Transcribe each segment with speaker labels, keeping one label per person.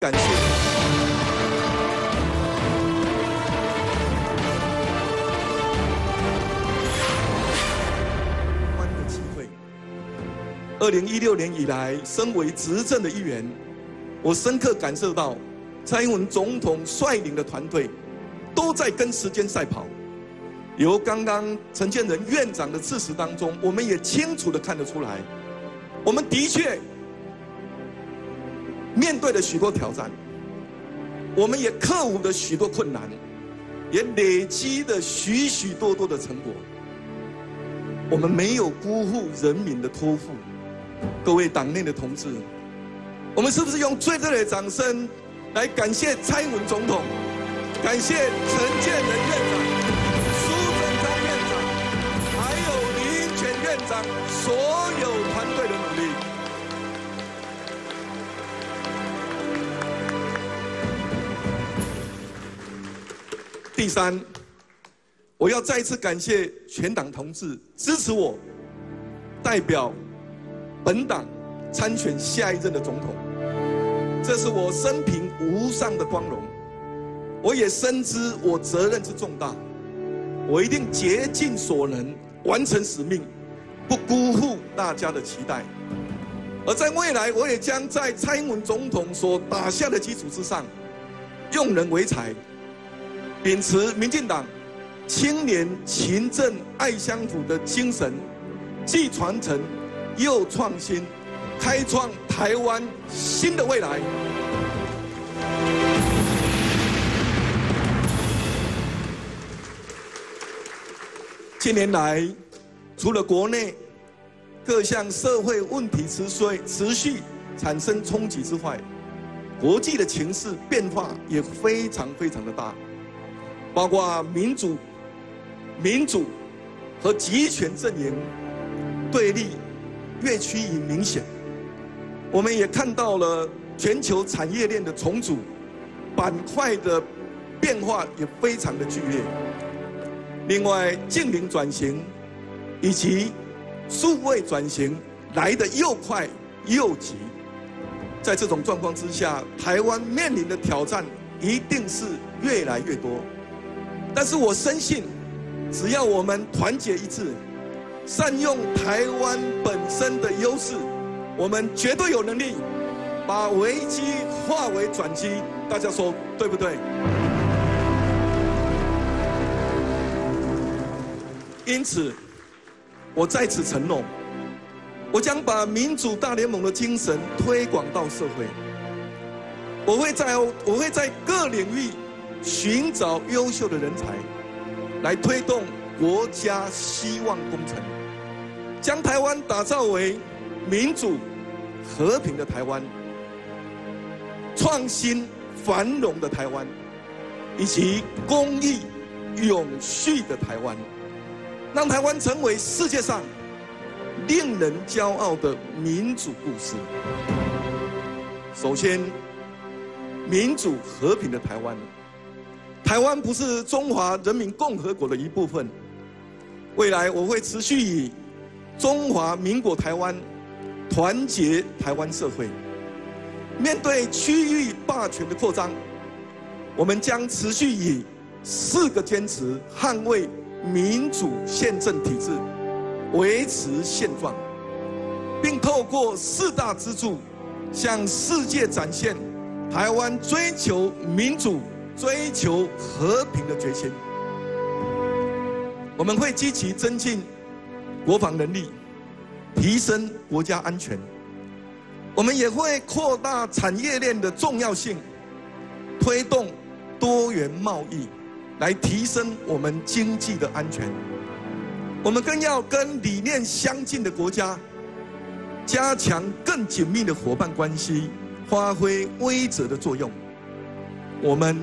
Speaker 1: 感谢。欢的机会。二零一六年以来，身为执政的一员，我深刻感受到，蔡英文总统率领的团队都在跟时间赛跑。由刚刚陈建仁院长的致辞当中，我们也清楚的看得出来，我们的确面对了许多挑战，我们也克服了许多困难，也累积了许许多多的成果。我们没有辜负人民的托付，各位党内的同志，我们是不是用最热烈的掌声来感谢蔡英文总统，感谢陈建仁院长、苏贞昌院长，还有李英权院长所有团队第三，我要再次感谢全党同志支持我，代表本党参选下一任的总统，这是我生平无上的光荣。我也深知我责任之重大，我一定竭尽所能完成使命，不辜负大家的期待。而在未来，我也将在蔡英文总统所打下的基础之上，用人为才，秉持民进党青年勤政爱乡土的精神，既传承又创新，开创台湾新的未来。近年来，除了国内各项社会问题持续持续产生冲击之外，国际的情势变化也非常非常的大，包括民主、民主和集权阵营对立越趋于明显。我们也看到了全球产业链的重组，板块的变化也非常的剧烈。另外，净零转型以及数位转型来得又快又急，在这种状况之下，台湾面临的挑战一定是越来越多。但是我深信，只要我们团结一致，善用台湾本身的优势，我们绝对有能力把危机化为转机。大家说对不对？因此，我在此承诺，我将把民主大联盟的精神推广到社会。我会在我会在各领域寻找优秀的人才，来推动国家希望工程，将台湾打造为民主、和平的台湾，创新繁荣的台湾，以及公益永续的台湾。让台湾成为世界上令人骄傲的民主故事。首先，民主和平的台湾，台湾不是中华人民共和国的一部分。未来我会持续以中华民国台湾团结台湾社会。面对区域霸权的扩张，我们将持续以四个坚持捍卫。民主宪政体制，维持现状，并透过四大支柱，向世界展现台湾追求民主、追求和平的决心。我们会积极增进国防能力，提升国家安全。我们也会扩大产业链的重要性，推动多元贸易。来提升我们经济的安全，我们更要跟理念相近的国家加强更紧密的伙伴关系，发挥威则的作用。我们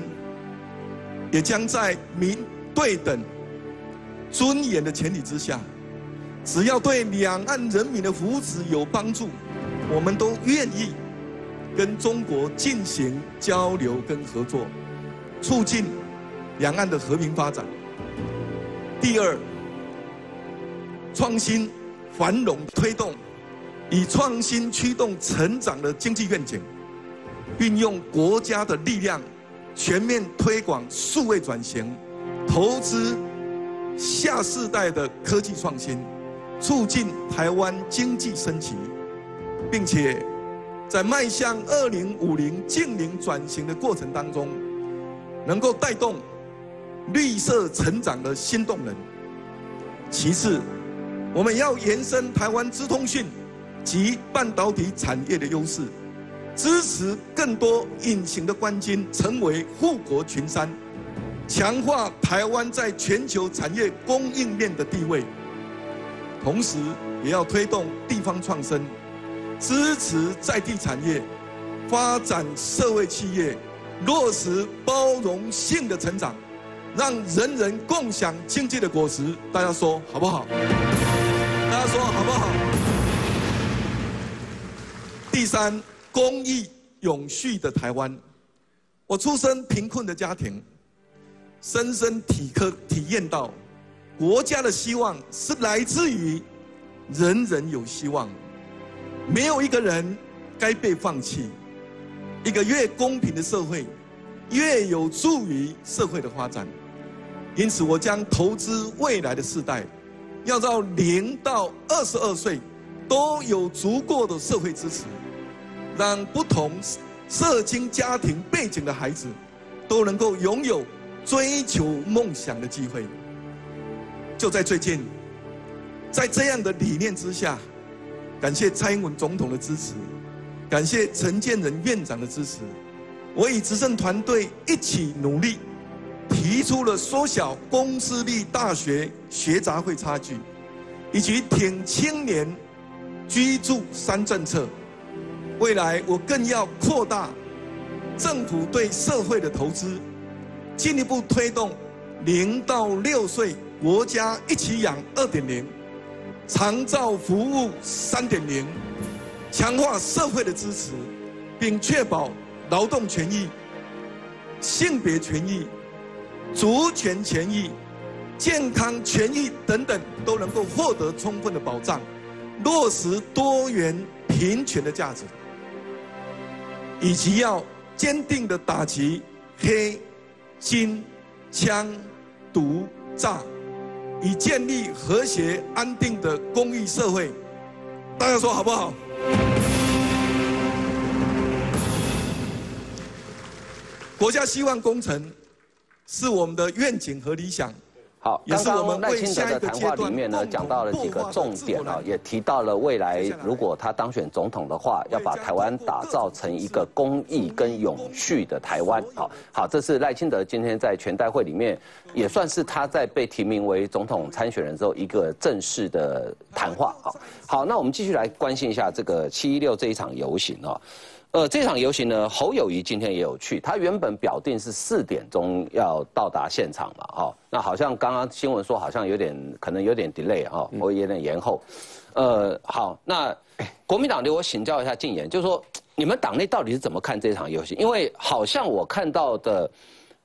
Speaker 1: 也将在民对等、尊严的前提之下，只要对两岸人民的福祉有帮助，我们都愿意跟中国进行交流跟合作，促进。两岸的和平发展。第二，创新繁荣推动，以创新驱动成长的经济愿景，运用国家的力量，全面推广数位转型，投资下世代的科技创新，促进台湾经济升级，并且在迈向二零五零净零转型的过程当中，能够带动绿色成长的新动能。其次，我们要延伸台湾资通讯及半导体产业的优势。支持更多隐形的关金成为护国群山，强化台湾在全球产业供应链的地位，同时也要推动地方创生，支持在地产业，发展社会企业，落实包容性的成长，让人人共享经济的果实。大家说好不好？大家说好不好？第三。公益永续的台湾，我出生贫困的家庭，深深体科体验到，国家的希望是来自于人人有希望，没有一个人该被放弃。一个越公平的社会，越有助于社会的发展。因此，我将投资未来的世代，要到零到二十二岁，都有足够的社会支持。让不同社经家庭背景的孩子都能够拥有追求梦想的机会。就在最近，在这样的理念之下，感谢蔡英文总统的支持，感谢陈建仁院长的支持，我与执政团队一起努力，提出了缩小公私立大学学杂会差距，以及挺青年居住三政策。未来我更要扩大政府对社会的投资，进一步推动零到六岁国家一起养二点零，长照服务三点零，强化社会的支持，并确保劳动权益、性别权益、族权权益、健康权益等等都能够获得充分的保障，落实多元平权的价值。以及要坚定的打击黑、金、枪、毒、诈，以建立和谐安定的公益社会。大家说好不好？国家希望工程是我们的愿景和理想。
Speaker 2: 好，刚刚赖清德的谈话里面呢，讲到了几个重点啊，也提到了未来如果他当选总统的话，要把台湾打造成一个公益跟永续的台湾。好，好，这是赖清德今天在全代会里面，也算是他在被提名为总统参选人之后一个正式的谈话。好，好，那我们继续来关心一下这个七一六这一场游行啊。呃，这场游行呢，侯友谊今天也有去。他原本表定是四点钟要到达现场嘛，哈。那好像刚刚新闻说，好像有点可能有点 delay 哈，或有点延后。呃，好，那国民党的我请教一下禁言，就是说你们党内到底是怎么看这场游行？因为好像我看到的。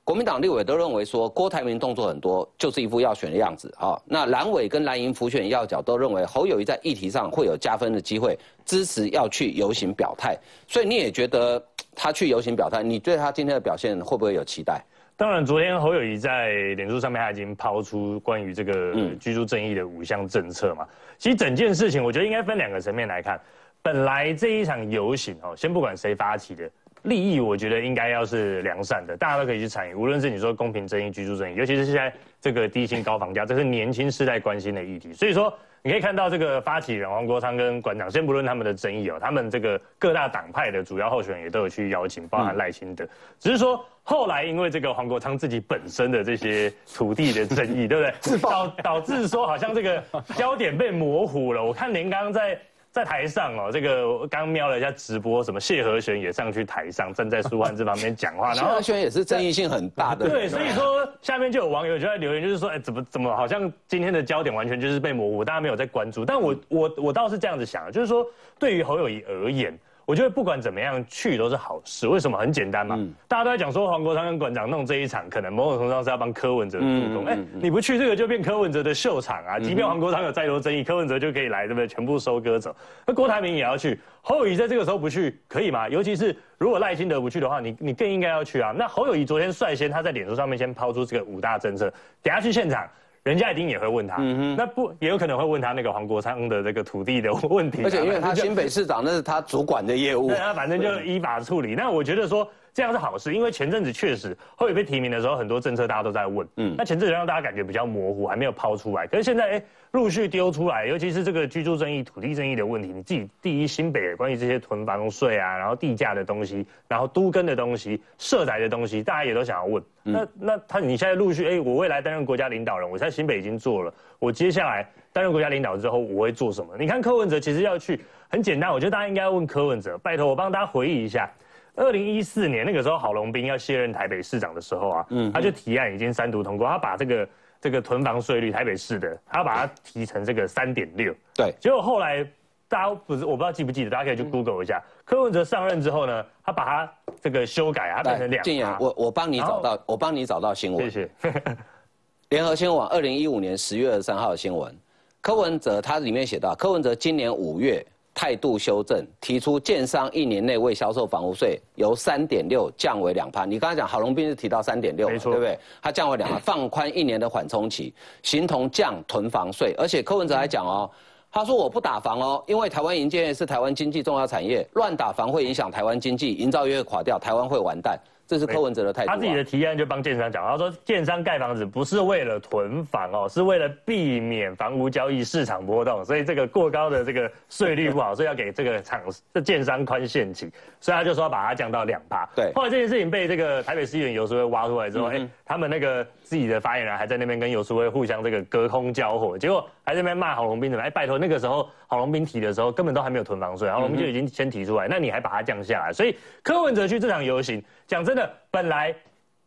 Speaker 2: 国民党立委都认为说郭台铭动作很多，就是一副要选的样子啊。那蓝委跟蓝营辅选要角都认为侯友谊在议题上会有加分的机会，支持要去游行表态。所以你也觉得他去游行表态，你对他今天的表现会不会有期待？
Speaker 3: 当然，昨天侯友谊在脸书上面他已经抛出关于这个居住正义的五项政策嘛。其实整件事情，我觉得应该分两个层面来看。本来这一场游行哦，先不管谁发起的。利益我觉得应该要是良善的，大家都可以去参与。无论是你说公平正义、居住正义，尤其是现在这个低薪高房价，这是年轻世代关心的议题。所以说，你可以看到这个发起人黄国昌跟馆长，先不论他们的争议哦，他们这个各大党派的主要候选人也都有去邀请，包含赖清德。只是说后来因为这个黄国昌自己本身的这些土地的争议，对不对？导导致说好像这个焦点被模糊了。我看您刚刚在。在台上哦，这个我刚瞄了一下直播，什么谢和弦也上去台上，站在舒焕这旁边讲话。
Speaker 2: 然后谢和弦也是争议性很大的。
Speaker 3: 对，所以说下面就有网友就在留言，就是说，哎，怎么怎么好像今天的焦点完全就是被模糊，大家没有在关注。但我我我倒是这样子想，就是说，对于侯友谊而言，我觉得不管怎么样去都是好事。为什么？很简单嘛，大家都在讲说黄国昌跟馆长弄这一场，可能某种程度上是要帮柯文哲助攻。哎，你不去这个就变柯文哲的秀场啊！即便黄国昌有再多争议，柯文哲就可以来，对不对？全部收割走。那郭台铭也要去，侯友谊在这个时候不去可以吗？尤其是如果赖清德不去的话，你你更应该要去啊。那侯友谊昨天率先他在脸书上面先抛出这个五大政策，等下去现场。人家一定也会问他，那不也有可能会问他那个黄国昌的这个土地的问题？
Speaker 2: 而且因为他新北市长，那是他主管的业务，
Speaker 3: 对啊，反正就依法处理。那我觉得说。这样是好事，因为前阵子确实后尾被提名的时候，很多政策大家都在问，嗯，那前阵子让大家感觉比较模糊，还没有抛出来。可是现在哎，陆续丢出来，尤其是这个居住争议、土地争议的问题，你自己第一新北关于这些囤房税啊，然后地价的东西，然后都根的东西、社宅的东西，大家也都想要问。那那他你现在陆续哎，我未来担任国家领导人，我在新北已经做了，我接下来担任国家领导之后，我会做什么？你看柯文哲其实要去很简单，我觉得大家应该要问柯文哲，拜托我帮大家回忆一下。二零一四年那个时候，郝龙斌要卸任台北市长的时候啊，嗯他就提案已经三读通过，他把这个这个囤房税率，台北市的，他把它提成这个三点六。
Speaker 2: 对，
Speaker 3: 结果后来大家不是我不知道记不记得，大家可以去 Google 一下。柯文哲上任之后呢，他把它这个修改，它变成两。
Speaker 2: 静我我帮你找到，我帮你找到新闻。
Speaker 3: 谢谢。
Speaker 2: 联合新闻网二零一五年十月二十三号的新闻，柯文哲他里面写到，柯文哲今年五月。态度修正，提出建商一年内未销售房屋税由三点六降为两趴。你刚才讲郝龙斌是提到三点六，对不对？他降为两趴，放宽一年的缓冲期，形同降囤房税。而且柯文哲还讲哦，他说我不打房哦，因为台湾营建业是台湾经济重要产业，乱打房会影响台湾经济，营造业会垮掉，台湾会完蛋。这是柯文哲的态度。
Speaker 3: 他自己的提案就帮建商讲，他说建商盖房子不是为了囤房哦，是为了避免房屋交易市场波动，所以这个过高的这个税率不好，所以要给这个厂这建商宽限期，所以他就说把它降到两趴。
Speaker 2: 对。
Speaker 3: 后来这件事情被这个台北市议员游淑慧挖出来之后，哎，他们那个自己的发言人还在那边跟游淑慧互相这个隔空交火，结果还在那边骂郝龙斌怎么？哎，拜托那个时候郝龙斌提的时候根本都还没有囤房税，郝龙斌就已经先提出来，那你还把它降下来，所以柯文哲去这场游行。讲真的，本来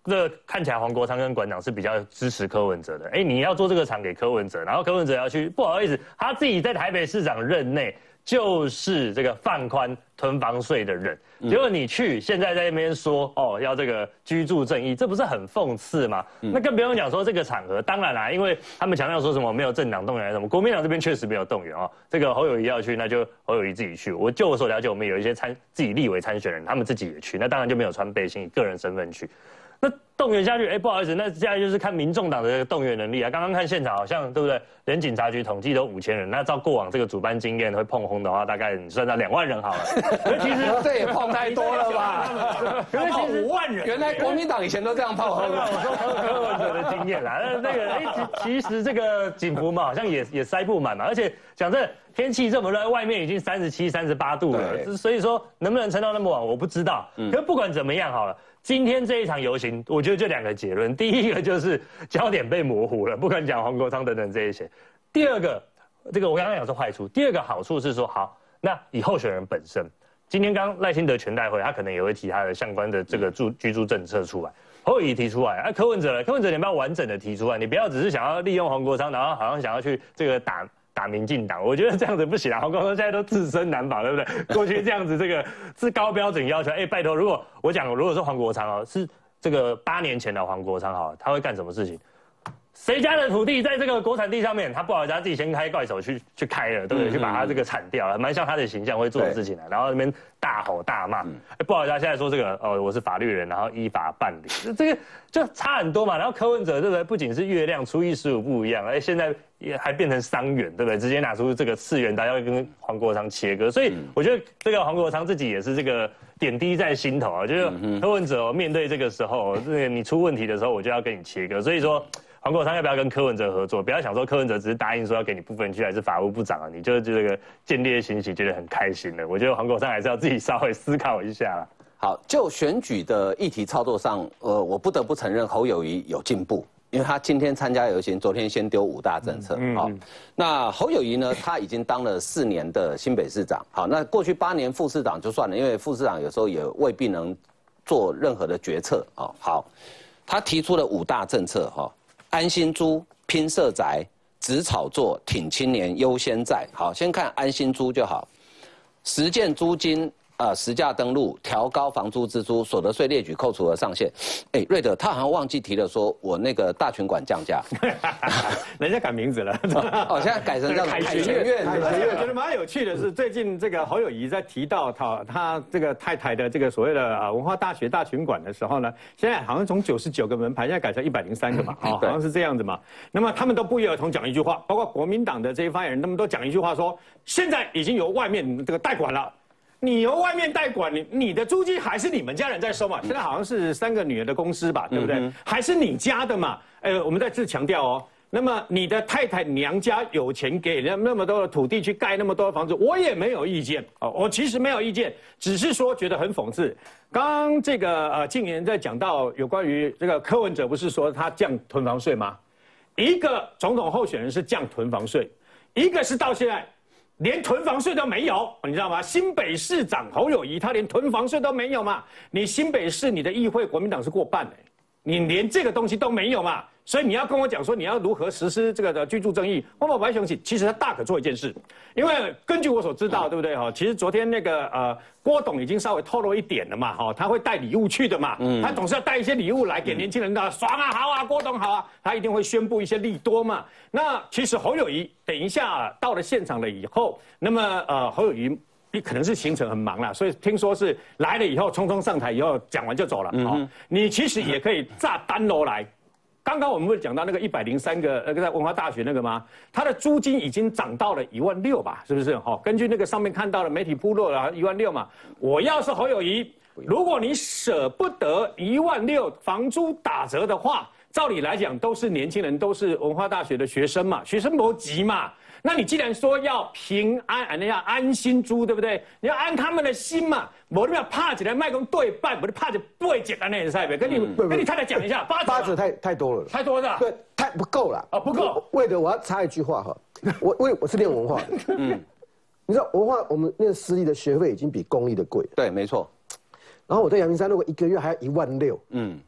Speaker 3: 这看起来黄国昌跟馆长是比较支持柯文哲的。哎，你要做这个场给柯文哲，然后柯文哲要去，不好意思，他自己在台北市长任内就是这个放宽囤房税的人，结果你去现在在那边说哦要这个居住正义，这不是很讽刺吗？那更不用讲说这个场合，当然啦，因为他们强调说什么没有政党动员什么，国民党这边确实没有动员哦。这个侯友谊要去，那就侯友谊自己去。我就我所了解，我们有一些参自己立委参选人，他们自己也去，那当然就没有穿背心，以个人身份去。那动员下去，哎，不好意思，那现在就是看民众党的动员能力啊。刚刚看现场，好像对不对？连警察局统计都五千人，那照过往这个主办经验，会碰轰的话，大概你算到两万人好了。
Speaker 2: 其实这也碰太多了吧？
Speaker 3: 原来五万人，
Speaker 2: 原来国民党以前都这样碰轰。
Speaker 3: 我说柯文哲的经验啦，那那个哎，其实这个警服嘛，好像也也塞不满嘛。而且讲这天气这么热，外面已经三十七、三十八度了，所以说能不能撑到那么晚，我不知道。可不管怎么样好了。今天这一场游行，我觉得就两个结论。第一个就是焦点被模糊了，不可能讲黄国昌等等这一些。第二个，这个我刚刚讲是坏处。第二个好处是说，好，那以候选人本身，今天刚赖清德全代会，他可能也会提他的相关的这个住居住政策出来，侯友提出来。啊，柯文哲，柯文哲，你不要完整的提出来，你不要只是想要利用黄国昌，然后好像想要去这个打。打民进党，我觉得这样子不行啊！黄国昌现在都自身难保，对不对？过去这样子，这个是高标准要求。哎，拜托，如果我讲，如果是黄国昌哦，是这个八年前的黄国昌好，他会干什么事情？谁家的土地在这个国产地上面，他不好意思，他自己先开怪手去去开了，对不对？去把他这个铲掉，蛮像他的形象会做的事情的。然后那边大吼大骂，哎，不好意思，现在说这个哦，我是法律人，然后依法办理，这个就差很多嘛。然后柯文哲对不对？不仅是月亮初一十五不一样，哎，现在也还变成伤员，对不对？直接拿出这个次元，大家要跟黄国昌切割。所以我觉得这个黄国昌自己也是这个点滴在心头啊，就是柯文哲面对这个时候，这个你出问题的时候，我就要跟你切割。所以说。黄国昌要不要跟柯文哲合作？不要想说柯文哲只是答应说要给你部分区，还是法务部长啊？你就这个见猎心喜，觉得很开心的。我觉得黄国昌还是要自己稍微思考一下了。
Speaker 2: 好，就选举的议题操作上，呃，我不得不承认侯友谊有进步，因为他今天参加游行，昨天先丢五大政策。好，那侯友谊呢？他已经当了四年的新北市长。好，那过去八年副市长就算了，因为副市长有时候也未必能做任何的决策。哦，好，他提出了五大政策。哈。安心租拼社宅，只炒作挺青年优先债。好，先看安心租就好。实践租金呃，实价登录，调高房租支出，所得税列举扣除额上限。哎，瑞德，他好像忘记提了，说我那个大群馆降价，
Speaker 4: 人家改名字了。
Speaker 2: 哦，现在改成叫
Speaker 4: 凯旋院。凯旋院，我觉得蛮有趣的是，最近这个侯友谊在提到他他这个太太的这个所谓的啊文化大学大群馆的时候呢，现在好像从九十九个门牌，现在改成一百零三个嘛，啊，好像是这样子嘛。那么他们都不约而同讲一句话，包括国民党的这些发言人，他们都讲一句话说，现在已经由外面这个代管了。你由外面代管，你你的租金还是你们家人在收嘛？现在好像是三个女儿的公司吧，对不对？还是你家的嘛？呃，我们再次强调哦。那么你的太太娘家有钱给人家那么多的土地去盖那么多的房子，我也没有意见哦。我其实没有意见，只是说觉得很讽刺。刚刚这个呃，静年在讲到有关于这个柯文哲，不是说他降囤房税吗？一个总统候选人是降囤房税，一个是到现在。连囤房税都没有，你知道吗？新北市长侯友谊他连囤房税都没有嘛？你新北市你的议会国民党是过半的，你连这个东西都没有嘛？所以你要跟我讲说你要如何实施这个的居住正义，我白雄起，其实他大可做一件事，因为根据我所知道，对不对哈？其实昨天那个呃郭董已经稍微透露一点了嘛，哈，他会带礼物去的嘛，嗯，他总是要带一些礼物来给年轻人的爽啊，好啊，郭董好啊，他一定会宣布一些利多嘛。那其实侯友谊等一下到了现场了以后，那么呃侯友谊你可能是行程很忙了，所以听说是来了以后匆匆上台以后讲完就走了，嗯，你其实也可以炸单楼来。刚刚我们不是讲到那个一百零三个那个在文化大学那个吗？它的租金已经涨到了一万六吧？是不是？好，根据那个上面看到的媒体铺落了一万六嘛。我要是侯友谊，如果你舍不得一万六房租打折的话，照理来讲都是年轻人，都是文化大学的学生嘛，学生不急嘛。那你既然说要平安，你要安心租，对不对？你要安他们的心嘛。我你要怕起来，卖公对半，不是怕就不会简单那赛呗。跟你跟你太太讲一下，
Speaker 5: 八折太太多了，
Speaker 4: 太多了，
Speaker 5: 对，太不够了
Speaker 4: 啊，不够。
Speaker 5: 为的我要插一句话哈，我我我是练文化的，嗯，你知道文化我们念私立的学费已经比公立的贵，
Speaker 2: 对，没错。
Speaker 5: 然后我在阳明山如果一个月还要一万六，嗯，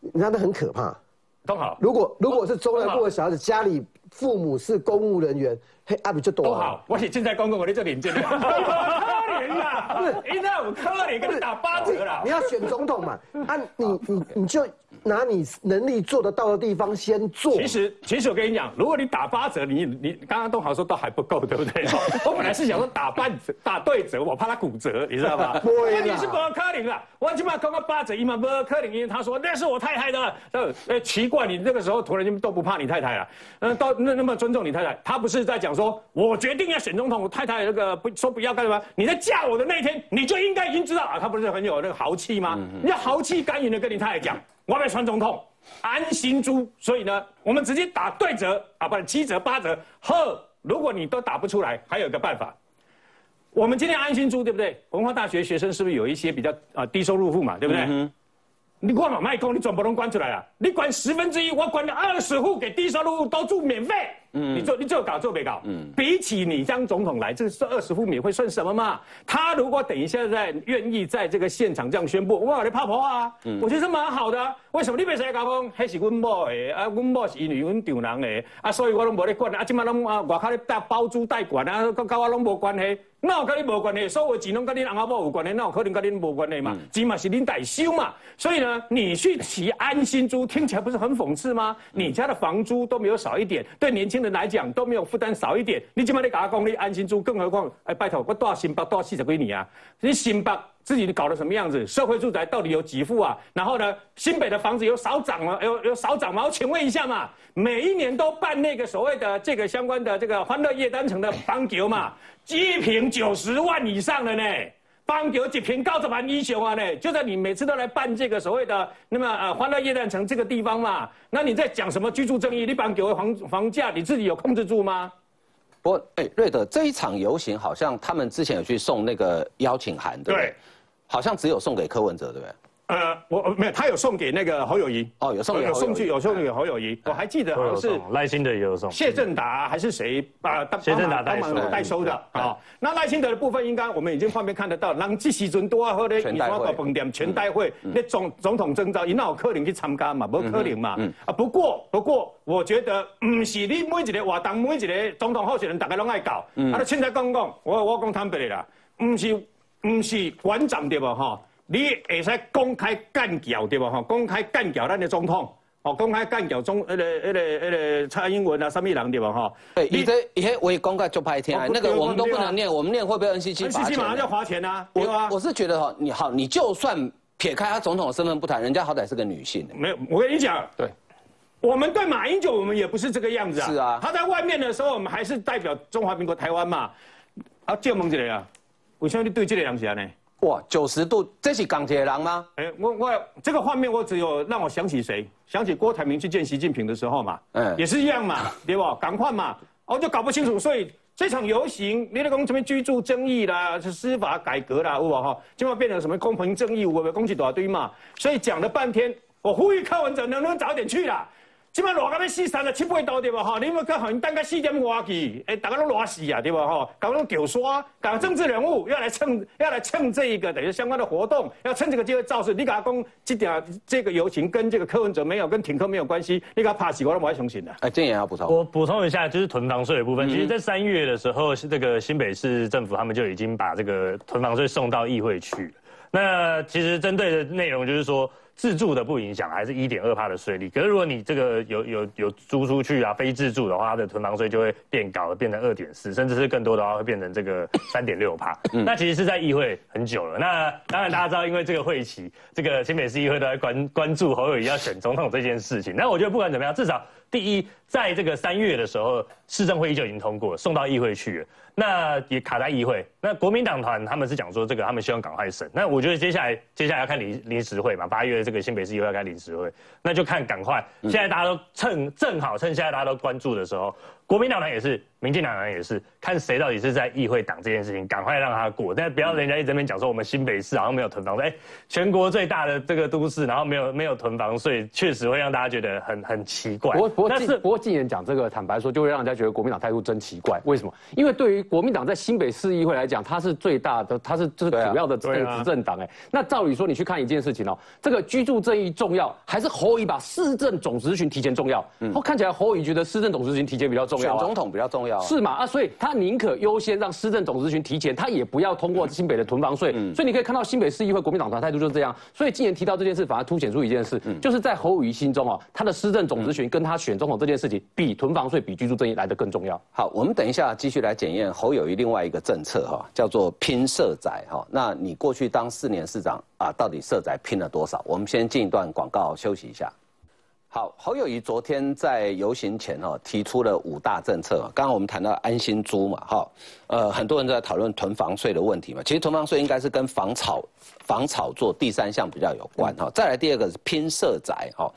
Speaker 5: 你看那很可怕。
Speaker 4: 都好。
Speaker 5: 如果如果是中南部的小孩子，家里父母是公务人员，嘿，阿比就多。
Speaker 4: 都好，我是现在公公，我在这领证。可怜 啦，不是，一在我可怜，给你打八折了。
Speaker 5: 你要选总统嘛？啊，你你你就。拿你能力做得到的地方先做。
Speaker 4: 其实，其实我跟你讲，如果你打八折，你你刚刚都好说都还不够，对不对？我本来是想说打半折、打对折，我怕他骨折，你知道吗？问题是不可能了。我起码刚刚八折一嘛，不可能，因为他说那是我太太的。呃，奇怪，你那个时候突然间都不怕你太太了？嗯，到那那么尊重你太太，他不是在讲说，我决定要选总统，我太太那个不说不要干什么？你在嫁我的那天，你就应该已经知道啊，他不是很有那个豪气吗？你要豪气干云的跟你太太讲。我要选总统，安心租，所以呢，我们直接打对折啊，不是七折八折。呵，如果你都打不出来，还有一个办法，我们今天安心租，对不对？文化大学学生是不是有一些比较啊低收入户嘛，对不对？你管嘛卖空，你总不能关出来啊？你管十分之一，我管了二十户给低收入户都住免费。嗯，你做你做搞做没搞？嗯，比起你当总统来，这是二十户免费算什么嘛？他如果等一下在愿意在这个现场这样宣布，哇，你怕婆啊？嗯，我觉得蛮好的。为什么你别使讲讲？那是阮某的，啊，阮某是因为阮丈人的，啊，所以我拢无咧管啊。今麦拢啊，外口咧带包租代管啊，跟跟我拢无关系。那跟你无关系，所有钱拢跟你阿某有关系，那有可能跟你无关系嘛？钱嘛是恁代收嘛？所以呢，你去提安心租，听起来不是很讽刺吗？你家的房租都没有少一点，对年轻人。来讲都没有负担少一点，你起码你搞公你安心住，更何况哎，拜托我多少新北多少四十归你啊？你新北自己搞得什么样子？社会住宅到底有几户啊？然后呢，新北的房子有少涨吗？有有少涨吗？我请问一下嘛，每一年都办那个所谓的这个相关的这个欢乐夜单城的房球嘛，一平九十万以上的呢。帮有几瓶高子盘英雄啊呢？就在你每次都来办这个所谓的那么呃欢乐夜蛋城这个地方嘛，那你在讲什么居住正义？你帮给房房价你自己有控制住吗？
Speaker 2: 不过哎，瑞德这一场游行好像他们之前有去送那个邀请函，对不对？好像只有送给柯文哲，对不对？
Speaker 4: 呃，我没有，他有送给那个侯友谊
Speaker 2: 哦，有送有
Speaker 4: 送去有送给侯友谊，我还记得好像是
Speaker 3: 赖清德也有送，
Speaker 4: 谢振达还是谁啊？
Speaker 3: 谢振达代
Speaker 4: 收代收的啊。那赖清德的部分，应该我们已经方面看得到，人这时阵多啊，或者
Speaker 2: 全代会
Speaker 4: 饭店全代会，那总总统征召，伊那有可能去参加嘛？无可能嘛？啊，不过不过，我觉得唔是你每一个活动，每一个总统候选人，大家拢爱搞。啊，你现在讲讲，我我讲坦白的啦，唔是。不是馆长对吧？哈，你会使公开干掉对吧？哈，公开干掉咱的总统，哦，公开干掉中那个那个那个蔡英文啊，什么人对吧？哈，
Speaker 2: 对，你这以前我也公开就拍天啊，那个我们都不能念，我们念会被 NCC
Speaker 4: 罚钱？NCC 马上就罚钱啊！
Speaker 2: 我我是觉得哈，你好，你就算撇开他总统的身份不谈，人家好歹是个女性。
Speaker 4: 没有，我跟你讲，
Speaker 2: 对。
Speaker 4: 我们对马英九，我们也不是这个样子啊。
Speaker 2: 是啊，
Speaker 4: 他在外面的时候，我们还是代表中华民国台湾嘛。啊，借问这个啊，为什么你对这个人是呢？
Speaker 2: 哇，九十度，这是钢铁人吗？
Speaker 4: 哎，我我这个画面，我只有让我想起谁？想起郭台铭去见习近平的时候嘛。嗯，也是一样嘛，对不？赶快嘛，我就搞不清楚。所以这场游行，你那讲什么居住争议啦，是司法改革啦，有无哈？今晚变成什么公平正义，我们攻击大堆嘛。所以讲了半天，我呼吁柯文哲能不能早点去啦。即摆热到要死三十七八度对吧？哈，你们看好，你等个四点外去，哎，大家都热死啊，对吧？哈，搞那种屌刷，搞政治人物要来蹭，要来蹭这一个等于相关的活动，要趁这个机会造势。你他讲这点这个游行跟这个柯文哲没有，跟停课没有关系，你给他怕死，我都不爱相信的。
Speaker 2: 哎，这也要补充。
Speaker 3: 我补充一下，就是囤房税的部分。其实，在三月的时候，这个新北市政府他们就已经把这个囤房税送到议会去了。那其实针对的内容就是说。自住的不影响，还是一点二帕的税率。可是如果你这个有有有租出去啊，非自住的话，它的囤房税就会变高，变成二点四，甚至是更多的话会变成这个 三点六帕。那其实是在议会很久了。那当然大家知道，因为这个会期，这个新北市议会都在关关注侯友宜要选总统这件事情。那我觉得不管怎么样，至少第一，在这个三月的时候，市政会议就已经通过，送到议会去了。那也卡在议会。那国民党团他们是讲说这个，他们希望赶快审。那我觉得接下来接下来要看临临时会嘛，八月这个新北市又要开临时会，那就看赶快。现在大家都趁正好趁现在大家都关注的时候。国民党团也是，民进党团也是，看谁到底是在议会挡这件事情，赶快让他过。但不要人家一直边讲说我们新北市好像没有囤房税，哎，全国最大的这个都市，然后没有没有囤房税，确实会让大家觉得很很奇怪。
Speaker 6: 不过不过是不过近年讲这个，坦白说就会让人家觉得国民党态度真奇怪。为什么？因为对于国民党在新北市议会来讲，它是最大的，它是就是主要的这个执政党。哎，那照理说你去看一件事情哦，这个居住正义重要，还是侯乙把市政总执行提前重要？嗯，看起来侯乙觉得市政总执行提前比较重要。
Speaker 2: 选总统比较重要
Speaker 6: 是嘛啊，所以他宁可优先让市政总咨询提前，他也不要通过新北的囤房税。所以你可以看到新北市议会国民党团态度就是这样。所以今年提到这件事，反而凸显出一件事，就是在侯乙心中哦，他的市政总咨询跟他选总统这件事情，比囤房税、比居住正义来的更重要。
Speaker 2: 好，我们等一下继续来检验侯友谊另外一个政策哈，叫做拼社宅哈。那你过去当四年市长啊，到底社宅拼了多少？我们先进一段广告休息一下。好，侯友谊昨天在游行前哈提出了五大政策。刚刚我们谈到安心租嘛，哈，呃，很多人都在讨论囤房税的问题嘛。其实囤房税应该是跟房炒房炒作第三项比较有关哈。再来第二个是拼社宅哈，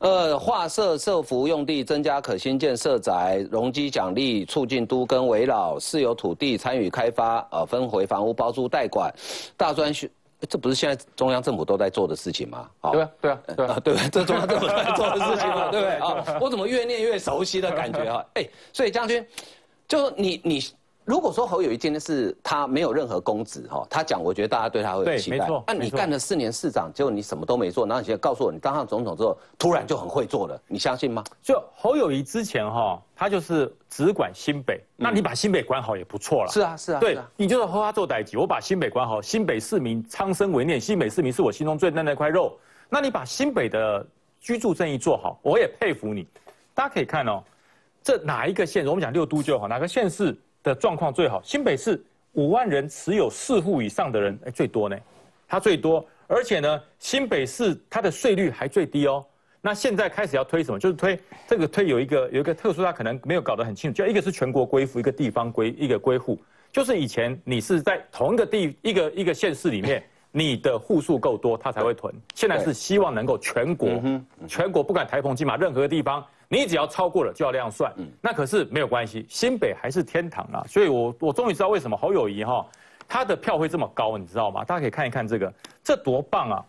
Speaker 2: 呃，划设社服用地，增加可新建社宅，容积奖励，促进都跟围绕私有土地参与开发，呃，分回房屋包租代管，大专学。这不是现在中央政府都在做的事情吗？
Speaker 6: 啊对啊，对啊，对啊，
Speaker 2: 对，这中央政府在做的事情嘛，对不对啊？我怎么越念越熟悉的感觉啊？哎，所以将军，就你你。如果说侯友谊今天是他没有任何公职哈，他讲，我觉得大家对他会有期待。那你干了四年市长，结果你什么都没做，然后你现在告诉我，你当上总统之后，突然就很会做了，你相信吗？
Speaker 4: 就侯友谊之前哈，他就是只管新北，那你把新北管好也不错了。
Speaker 2: 是啊，是啊，
Speaker 4: 对，你就是和他做代级，我把新北管好，新北市民苍生为念，新北市民是我心中最嫩那块肉。那你把新北的居住正义做好，我也佩服你。大家可以看哦，这哪一个县？我们讲六都就好，哪个县市？的状况最好，新北市五万人持有四户以上的人，哎，最多呢，它最多，而且呢，新北市它的税率还最低哦。那现在开始要推什么？就是推这个推有一个有一个特殊，它可能没有搞得很清楚，就一个是全国归户，一个地方归一个归户，就是以前你是在同一个地一个一个县市里面，你的户数够多，它才会囤。现在是希望能够全国，全国不管台澎金马任何地方。你只要超过了就要这样算，那可是没有关系，新北还是天堂啊！所以我我终于知道为什么侯友谊哈他的票会这么高，你知道吗？大家可以看一看这个，这多棒啊！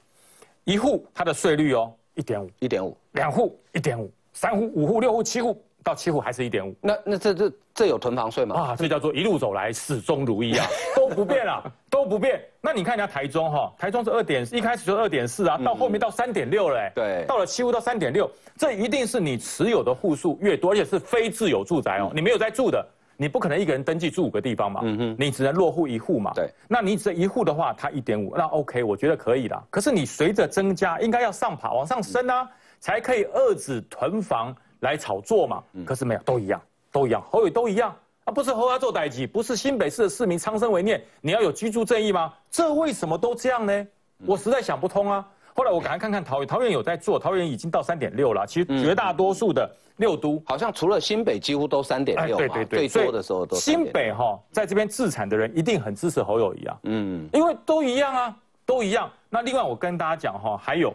Speaker 4: 一户他的税率哦，一点五，
Speaker 2: 一点五；
Speaker 4: 两户一点五；三户、五户、六户、七户到七户还是一点五。
Speaker 2: 那那这这这有囤房税吗？
Speaker 4: 啊，这叫做一路走来始终如一啊，都不变啊，都不变。那你看人家台中哈，台中是二点，一开始就二点四啊，到后面到三点六了，
Speaker 2: 对，
Speaker 4: 到了七户到三点六。这一定是你持有的户数越多，而且是非自有住宅哦，你没有在住的，
Speaker 7: 你不可能一个人登记住五个地方嘛，嗯哼，你只能落户一户嘛，
Speaker 2: 对，
Speaker 7: 那你只一户的话，它一点五，那 OK，我觉得可以啦。可是你随着增加，应该要上爬往上升啊，才可以遏制囤房来炒作嘛。可是没有，都一样，都一样，侯友都一样啊，不是侯要做代级，不是新北市的市民苍生为念，你要有居住正义吗？这为什么都这样呢？我实在想不通啊。后来我赶快看看桃园，桃园有在做，桃园已经到三点六了。其实绝大多数的六都，
Speaker 2: 好像除了新北，几乎都三点六。对对对，最多的时候都。
Speaker 7: 新北哈，在这边自产的人一定很支持侯友谊啊。嗯，因为都一样啊，都一样。那另外我跟大家讲哈，还有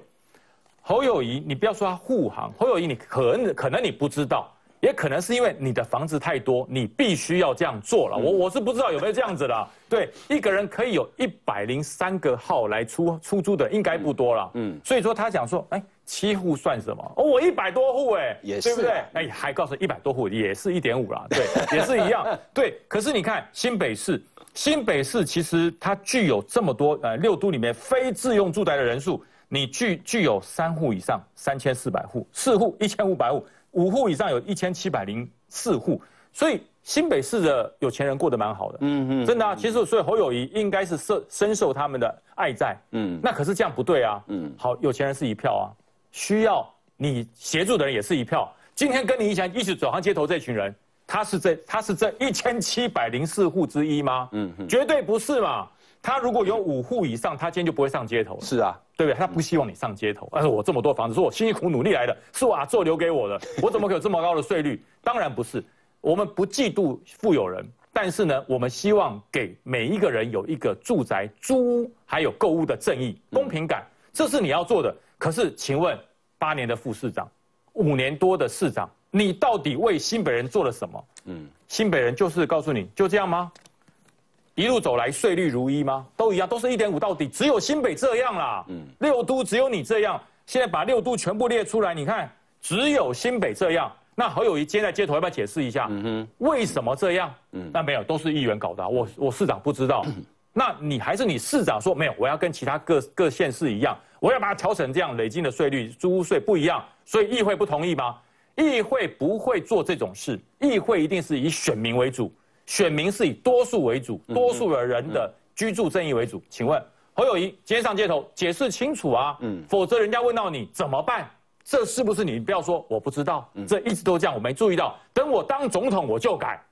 Speaker 7: 侯友谊，你不要说他护航，侯友谊你可能可能你不知道。也可能是因为你的房子太多，你必须要这样做了。我我是不知道有没有这样子的。对，一个人可以有一百零三个号来出出租的，应该不多了。嗯，所以说他想说，哎，七户算什么？哦，我一百多户，哎，
Speaker 2: 也
Speaker 7: 是，对不对？哎，还告诉一百多户也是一点五了，对，也是一样。对，可是你看新北市，新北市其实它具有这么多呃六都里面非自用住宅的人数，你具具有三户以上三千四百户，四户一千五百户。五户以上有一千七百零四户，所以新北市的有钱人过得蛮好的，嗯嗯，真的啊。其实所以侯友谊应该是受深受他们的爱戴，嗯，那可是这样不对啊，嗯，好，有钱人是一票啊，需要你协助的人也是一票。今天跟你一起一起走上街头这群人，他是这他是这一千七百零四户之一吗？嗯，绝对不是嘛。他如果有五户以上，他今天就不会上街头。
Speaker 2: 是啊，
Speaker 7: 对不对？他不希望你上街头。但是我这么多房子，是我辛辛苦苦努力来的，是我阿做留给我的，我怎么可有这么高的税率？当然不是。我们不嫉妒富有人，但是呢，我们希望给每一个人有一个住宅租屋还有购物的正义、公平感，这是你要做的。可是，请问八年的副市长，五年多的市长，你到底为新北人做了什么？嗯，新北人就是告诉你就这样吗？一路走来，税率如一吗？都一样，都是一点五到底，只有新北这样啦。嗯，六都只有你这样。现在把六都全部列出来，你看，只有新北这样。那侯友谊今天在街头要不要解释一下？嗯哼，为什么这样？嗯，那没有，都是议员搞的。我我市长不知道。那你还是你市长说没有？我要跟其他各各县市一样，我要把它调成这样，累进的税率、租屋税不一样，所以议会不同意吗？议会不会做这种事，议会一定是以选民为主。选民是以多数为主，多数的人的居住正义为主。请问侯友谊今天上街头解释清楚啊，嗯，否则人家问到你怎么办？这是不是你不要说我不知道，这一直都这样，我没注意到。等我当总统我就改，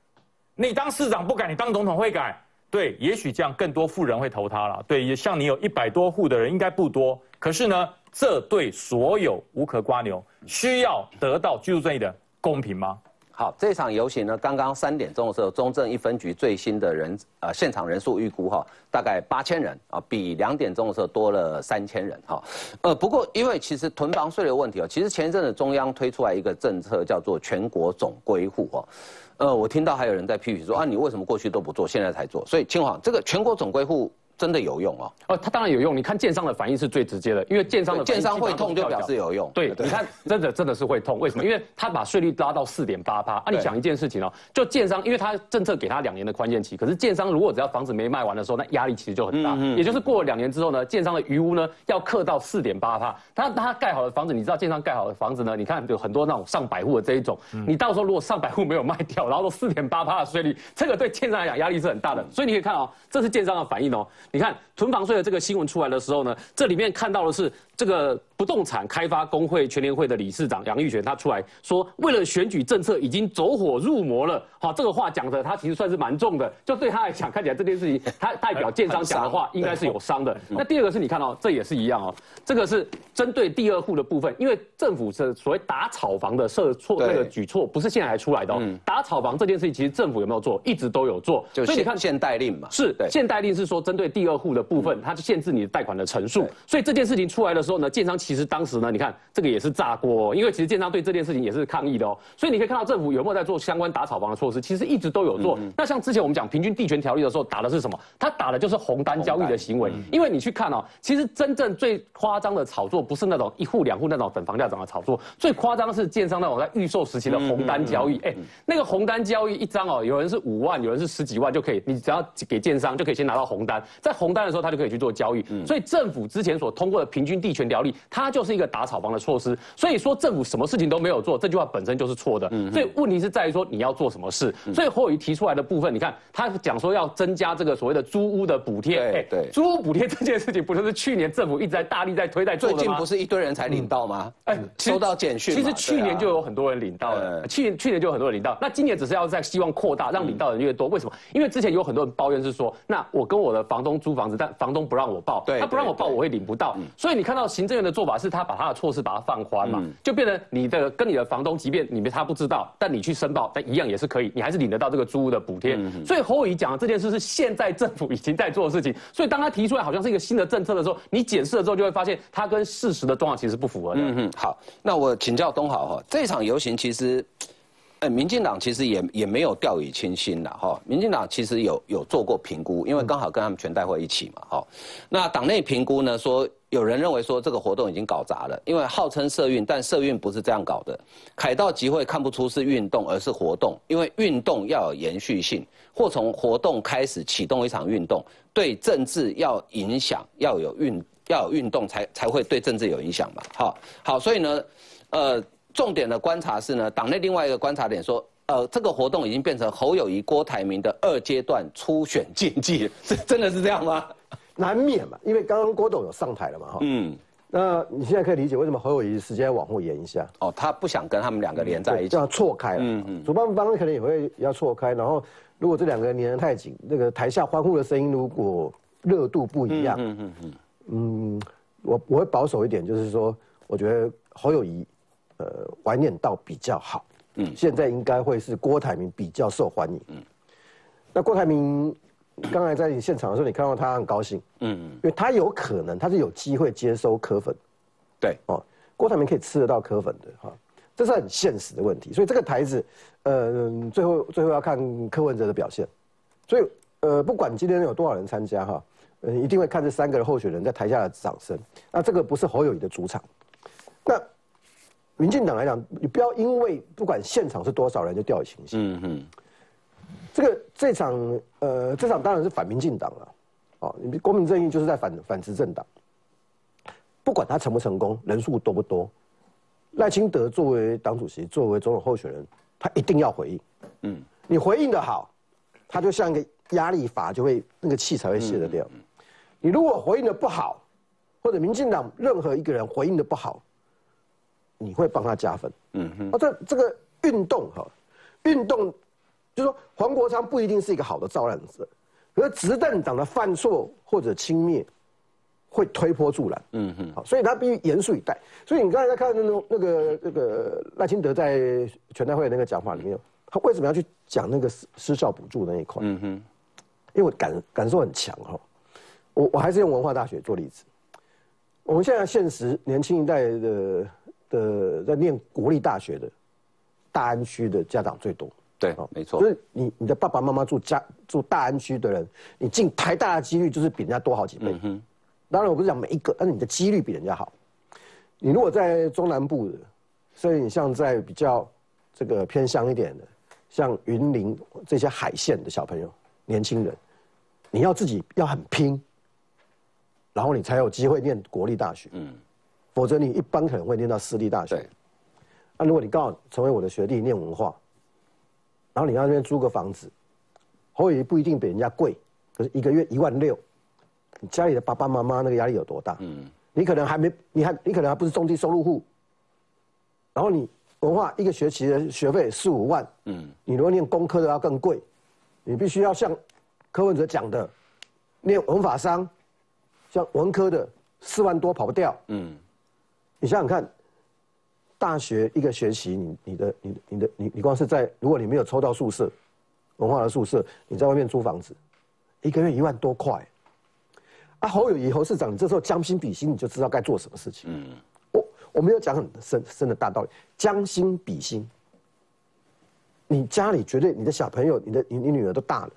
Speaker 7: 你当市长不改，你当总统会改？对，也许这样更多富人会投他了。对，像你有一百多户的人应该不多，可是呢，这对所有无壳瓜牛需要得到居住正义的公平吗？
Speaker 2: 好，这场游行呢，刚刚三点钟的时候，中正一分局最新的人呃现场人数预估哈，大概八千人啊，比两点钟的时候多了三千人哈。呃，不过因为其实囤房税的问题哦，其实前一阵子中央推出来一个政策叫做全国总归户哦，呃，我听到还有人在批评说啊，你为什么过去都不做，现在才做？所以清华这个全国总归户。真的有用哦，
Speaker 6: 哦，它当然有用。你看建商的反应是最直接的，因为建商的
Speaker 2: 建商会痛就表示有用。
Speaker 6: 对，你看 真的真的是会痛，为什么？因为他把税率拉到四点八趴。啊，你讲一件事情哦，就建商，因为他政策给他两年的宽限期，可是建商如果只要房子没卖完的时候，那压力其实就很大。嗯嗯。也就是过了两年之后呢，建商的余屋呢要克到四点八趴。他他盖好的房子，你知道建商盖好的房子呢？你看有很多那种上百户的这一种，嗯你到时候如果上百户没有卖掉，然后都四点八趴的税率，这个对建商来讲压力是很大的。所以你可以看哦，这是建商的反应哦。你看囤房税。的这个新闻出来的时候呢，这里面看到的是这个不动产开发工会全联会的理事长杨玉泉，他出来说，为了选举政策已经走火入魔了。好，这个话讲的他其实算是蛮重的，就对他来讲，看起来这件事情他代表建商讲的话应该是有伤的。那第二个是你看到这也是一样哦，这个是针对第二户的部分，因为政府是所谓打炒房的设错那个举措，不是现在才出来的哦。打炒房这件事情，其实政府有没有做，一直都有做。
Speaker 2: 所以你看限贷令嘛，
Speaker 6: 是限贷令是说针对第二户的部分。它就限制你的贷款的成数，所以这件事情出来的时候呢，建商其实当时呢，你看这个也是炸锅，因为其实建商对这件事情也是抗议的哦。所以你可以看到政府有没有在做相关打炒房的措施，其实一直都有做。那像之前我们讲平均地权条例的时候，打的是什么？它打的就是红单交易的行为。因为你去看哦，其实真正最夸张的炒作不是那种一户两户那种等房价涨的炒作，最夸张是建商那种在预售时期的红单交易。哎，那个红单交易一张哦，有人是五万，有人是十几万就可以，你只要给建商就可以先拿到红单，在红单的时候他就可以去做交。交易，所以政府之前所通过的平均地权条例，它它就是一个打草房的措施。所以说政府什么事情都没有做，这句话本身就是错的。所以问题是在于说你要做什么事。所以侯友谊提出来的部分，你看他讲说要增加这个所谓的租屋的补贴。
Speaker 2: 对，
Speaker 6: 租屋补贴这件事情，不就是去年政府一直在大力在推在做
Speaker 2: 的吗？最近不是一堆人才领到吗？哎，收到简讯。
Speaker 6: 其实去年就有很多人领到了，去去年就有很多人领到。那今年只是要在希望扩大，让领到的人越多。为什么？因为之前有很多人抱怨是说，那我跟我的房东租房子，但房东不让我报，他不让我报，我会领不到。所以你看到行政院的做法是，他把他的措施把它放宽嘛，就变成你的跟你的房东，即便你他不知道，但你去申报，但一样也是可以，你还是领得到这个租屋的补贴。所以侯友谊讲的这件事是现在政府已经在做的事情。所以当他提出来好像是一个新的政策的时候，你检视了之后就会发现，他跟事实的状况其实不符合的。嗯
Speaker 2: 哼，好，那我请教东豪哈，这场游行其实。哎，民进党其实也也没有掉以轻心了哈。民进党其实有有做过评估，因为刚好跟他们全代会一起嘛哈。那党内评估呢，说有人认为说这个活动已经搞砸了，因为号称社运，但社运不是这样搞的。凯道集会看不出是运动，而是活动，因为运动要有延续性，或从活动开始启动一场运动，对政治要影响，要有运要有运动才才会对政治有影响嘛。好，好，所以呢，呃。重点的观察是呢，党内另外一个观察点说，呃，这个活动已经变成侯友谊、郭台铭的二阶段初选竞技，是真的是这样吗？
Speaker 5: 难免嘛，因为刚刚郭董有上台了嘛，哈。嗯。那你现在可以理解为什么侯友谊时间往后延一下？
Speaker 2: 哦，他不想跟他们两个连在一起，
Speaker 5: 要错开了。嗯嗯。主办方可能也会要错开，然后如果这两个人连得太紧，那个台下欢呼的声音如果热度不一样，嗯嗯嗯。嗯，我我会保守一点，就是说，我觉得侯友谊。呃，怀念到比较好，嗯，现在应该会是郭台铭比较受欢迎，嗯，那郭台铭刚才在现场的时候，你看到他很高兴，嗯。嗯，因为他有可能他是有机会接收科粉，
Speaker 2: 对，哦，
Speaker 5: 郭台铭可以吃得到科粉的哈，这是很现实的问题，所以这个台子，呃，最后最后要看柯文哲的表现，所以呃，不管今天有多少人参加哈，呃，一定会看这三个候选人在台下的掌声，那这个不是侯友谊的主场，那。民进党来讲，你不要因为不管现场是多少人就掉以轻心。嗯哼，这个这场呃，这场当然是反民进党了。哦，你国民正义就是在反反执政党。不管他成不成功，人数多不多，赖清德作为党主席，作为总统候选人，他一定要回应。嗯，你回应的好，他就像一个压力阀，就会那个气才会泄得掉。你如果回应的不好，或者民进党任何一个人回应的不好。你会帮他加分，嗯哼，啊，这这个运动哈，运动，就说黄国昌不一定是一个好的造浪者，可是执政党的犯错或者轻蔑，会推波助澜，嗯哼，好，所以他必须严肃以待。所以你刚才在看那种那个那个赖清德在全代会那个讲话里面，他为什么要去讲那个失失效补助那一块？嗯哼，因为我感感受很强哈，我我还是用文化大学做例子，我们现在现实年轻一代的。的在念国立大学的大安区的家长最多，
Speaker 2: 对，没错。
Speaker 5: 就是你你的爸爸妈妈住家住大安区的人，你进台大的几率就是比人家多好几倍。嗯当然我不是讲每一个，但是你的几率比人家好。你如果在中南部的，所以你像在比较这个偏乡一点的，像云林这些海线的小朋友、年轻人，你要自己要很拼，然后你才有机会念国立大学。嗯。否则你一般可能会念到私立大学。那如果你刚好成为我的学弟念文化，然后你要那边租个房子，侯友不一定比人家贵，可是一个月一万六，你家里的爸爸妈妈那个压力有多大？嗯，你可能还没，你还你可能还不是中低收入户，然后你文化一个学期的学费四五万，嗯，你如果念工科的要更贵，你必须要像柯文哲讲的，念文法商，像文科的四万多跑不掉，嗯。你想想看，大学一个学期，你你的你你的你你光是在，如果你没有抽到宿舍，文化的宿舍，你在外面租房子，一个月一万多块。啊，侯友谊侯市长，你这时候将心比心，你就知道该做什么事情。嗯，我我没有讲很深深的大道理，将心比心。你家里绝对你的小朋友，你的你你女儿都大了，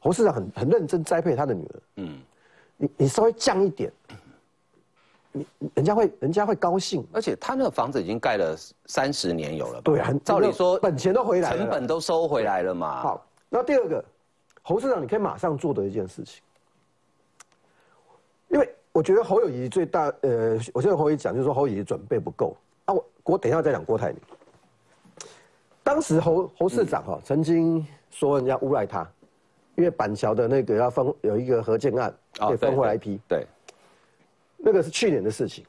Speaker 5: 侯市长很很认真栽培他的女儿。嗯，你你稍微降一点。人家会，人家会高兴，
Speaker 2: 而且他那个房子已经盖了三十年有了，
Speaker 5: 对，
Speaker 2: 照理说
Speaker 5: 本钱都回来了，
Speaker 2: 成本都收回来了嘛。
Speaker 5: 好，那第二个，侯市长，你可以马上做的一件事情，因为我觉得侯友谊最大，呃，我现在侯友谊讲就是说侯友谊准备不够啊。我我等一下再讲郭台铭。当时侯侯市长哈曾经说人家诬赖他，因为板桥的那个要分有一个核建案，可以分回来一批。
Speaker 2: 对，
Speaker 5: 那个是去年的事情，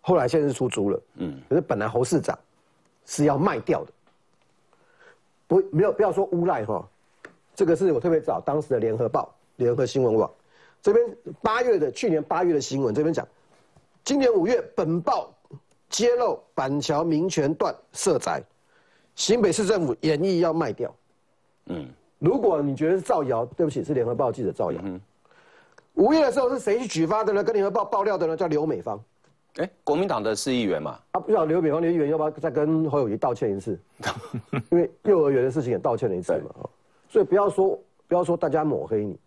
Speaker 5: 后来现在是出租了。嗯，可是本来侯市长是要卖掉的，不没有不要说诬赖哈，这个是我特别找当时的联合报、联合新闻网。这边八月的去年八月的新闻，这边讲，今年五月本报揭露板桥民权段设宅，新北市政府演绎要卖掉。嗯，如果你觉得是造谣，对不起，是联合报记者造谣。五月的时候是谁去举发的呢？跟联合报爆料的呢？叫刘美芳。
Speaker 2: 哎，国民党的市议员嘛。
Speaker 5: 啊，不知道刘美芳刘议员要不要再跟侯友谊道歉一次？因为幼儿园的事情也道歉了一次嘛。所以不要说不要说大家抹黑你。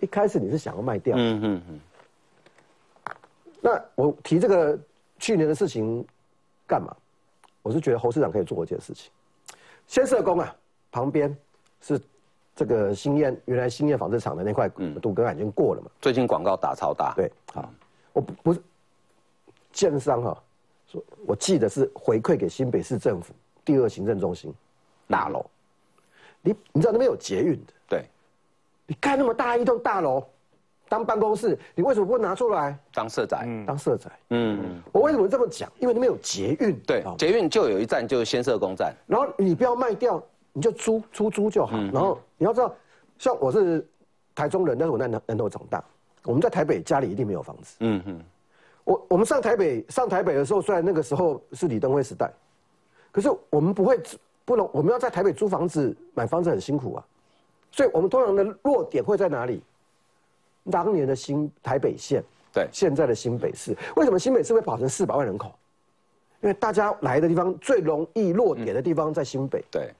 Speaker 5: 一开始你是想要卖掉，嗯嗯嗯。那我提这个去年的事情干嘛？我是觉得侯市长可以做一件事情。先社工啊，旁边是这个新燕，原来新燕纺织厂的那块杜根已经过了嘛。
Speaker 2: 最近广告打超大。
Speaker 5: 对，好，我不不是建商哈，说我记得是回馈给新北市政府第二行政中心大楼。你你知道那边有捷运的。
Speaker 2: 对。
Speaker 5: 你盖那么大一栋大楼当办公室，你为什么不拿出来
Speaker 2: 当社宅？
Speaker 5: 当社宅。嗯，我为什么这么讲？因为那边有捷运。
Speaker 2: 对，捷运就有一站就是先社公站。
Speaker 5: 然后你不要卖掉，你就租出租就好。然后你要知道，像我是台中人，但是我在南南投长大。我们在台北家里一定没有房子。嗯哼。我我们上台北上台北的时候，虽然那个时候是李登辉时代，可是我们不会不能我们要在台北租房子买房子很辛苦啊。所以我们通常的弱点会在哪里？当年的新台北县，
Speaker 2: 对，
Speaker 5: 现在的新北市，为什么新北市会跑成四百万人口？因为大家来的地方最容易落点的地方在新北。
Speaker 2: 对，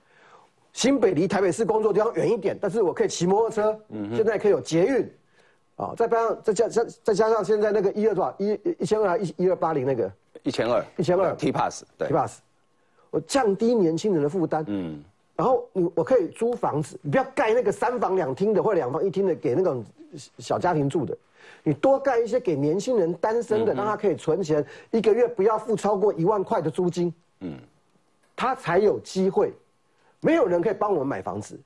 Speaker 5: 新北离台北市工作地方远一点，但是我可以骑摩托车，嗯现在可以有捷运，啊，再加上再加再再加上现在那个一二多少一一千二一一二八零那个。
Speaker 2: 一千二。
Speaker 5: 一千二。
Speaker 2: T pass 对。
Speaker 5: T pass，我降低年轻人的负担。嗯。然后你我可以租房子，你不要盖那个三房两厅的或两房一厅的给那种小家庭住的，你多盖一些给年轻人单身的，让他可以存钱，一个月不要付超过一万块的租金，嗯，他才有机会。没有人可以帮我们买房子，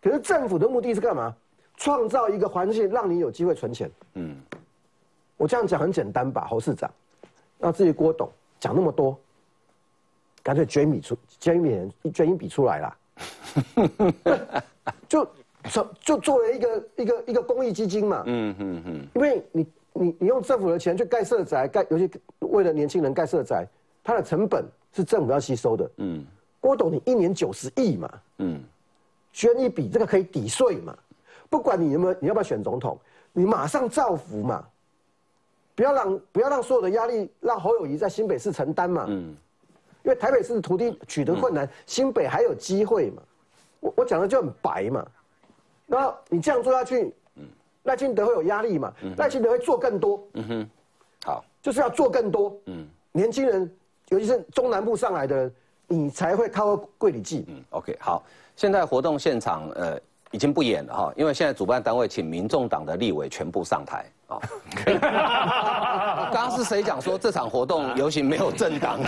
Speaker 5: 可是政府的目的是干嘛？创造一个环境让你有机会存钱。嗯，我这样讲很简单吧，侯市长，那自己郭董讲那么多，干脆捐笔出捐一笔捐一笔出来啦。就就就作为一个一个一个公益基金嘛，嗯嗯嗯，因为你你你用政府的钱去盖社宅，盖尤其为了年轻人盖社宅，它的成本是政府要吸收的，嗯，郭董你一年九十亿嘛，嗯，捐一笔这个可以抵税嘛，不管你有没有你要不要选总统，你马上造福嘛，不要让不要让所有的压力让侯友谊在新北市承担嘛，嗯。因为台北市的土地取得困难，新北还有机会嘛？我我讲的就很白嘛。那你这样做下去，嗯赖清德会有压力嘛？赖清德会做更多。嗯哼，
Speaker 2: 好，
Speaker 5: 就是要做更多。嗯，年轻人，尤其是中南部上来的，你才会靠柜里记。嗯
Speaker 2: ，OK，好，现在活动现场呃已经不演了哈，因为现在主办单位请民众党的立委全部上台。刚刚 是谁讲说这场活动游行没有政党，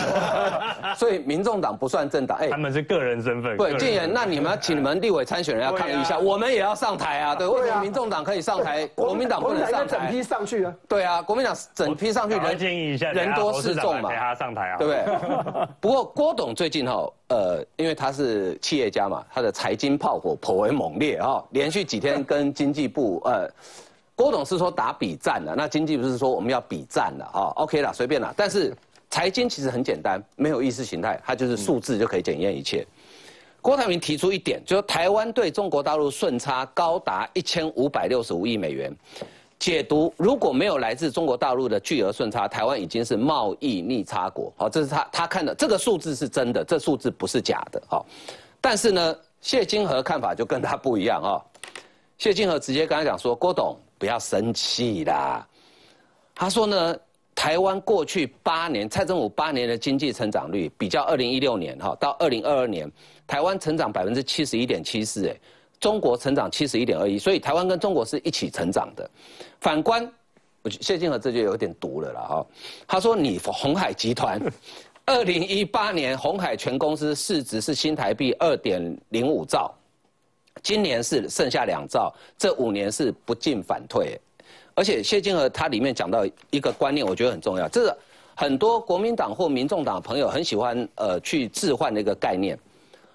Speaker 2: 所以民众党不算政党。
Speaker 3: 哎，他们是个人身份。
Speaker 2: 对，建言，那你们请你们立委参选人要抗议一下，我们也要上台啊。对，为什么民众党可以上台，国民党不能上
Speaker 5: 台？整批上去啊。
Speaker 2: 对啊，国民党整批上去，人
Speaker 3: 建议一下，
Speaker 2: 人多势众嘛，
Speaker 3: 给他上台啊，
Speaker 2: 对不对？不过郭董最近哈，呃，因为他是企业家嘛，他的财经炮火颇为猛烈啊，连续几天跟经济部呃。郭董是说打比战的，那经济不是说我们要比战的啊？OK 了，随便了。但是财经其实很简单，没有意识形态，它就是数字就可以检验一切。郭台铭提出一点，就是台湾对中国大陆顺差高达一千五百六十五亿美元。解读如果没有来自中国大陆的巨额顺差，台湾已经是贸易逆差国。好，这是他他看的这个数字是真的，这数字不是假的。好，但是呢，谢金河看法就跟他不一样啊。谢金河直接跟他讲说，郭董。不要生气啦，他说呢，台湾过去八年，蔡政府八年的经济成长率，比较二零一六年哈到二零二二年，台湾成长百分之七十一点七四，哎，中国成长七十一点二一，所以台湾跟中国是一起成长的。反观我谢金河这就有点毒了啦哈。他说你红海集团，二零一八年红海全公司市值是新台币二点零五兆，今年是剩下两兆，这五年是不进反退。而且谢金河他里面讲到一个观念，我觉得很重要，这是很多国民党或民众党朋友很喜欢呃去置换的一个概念。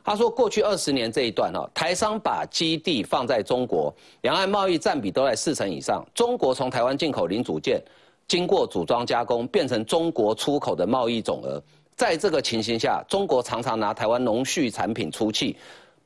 Speaker 2: 他说，过去二十年这一段哈，台商把基地放在中国，两岸贸易占比都在四成以上。中国从台湾进口零组件，经过组装加工，变成中国出口的贸易总额。在这个情形下，中国常常拿台湾农畜产品出气，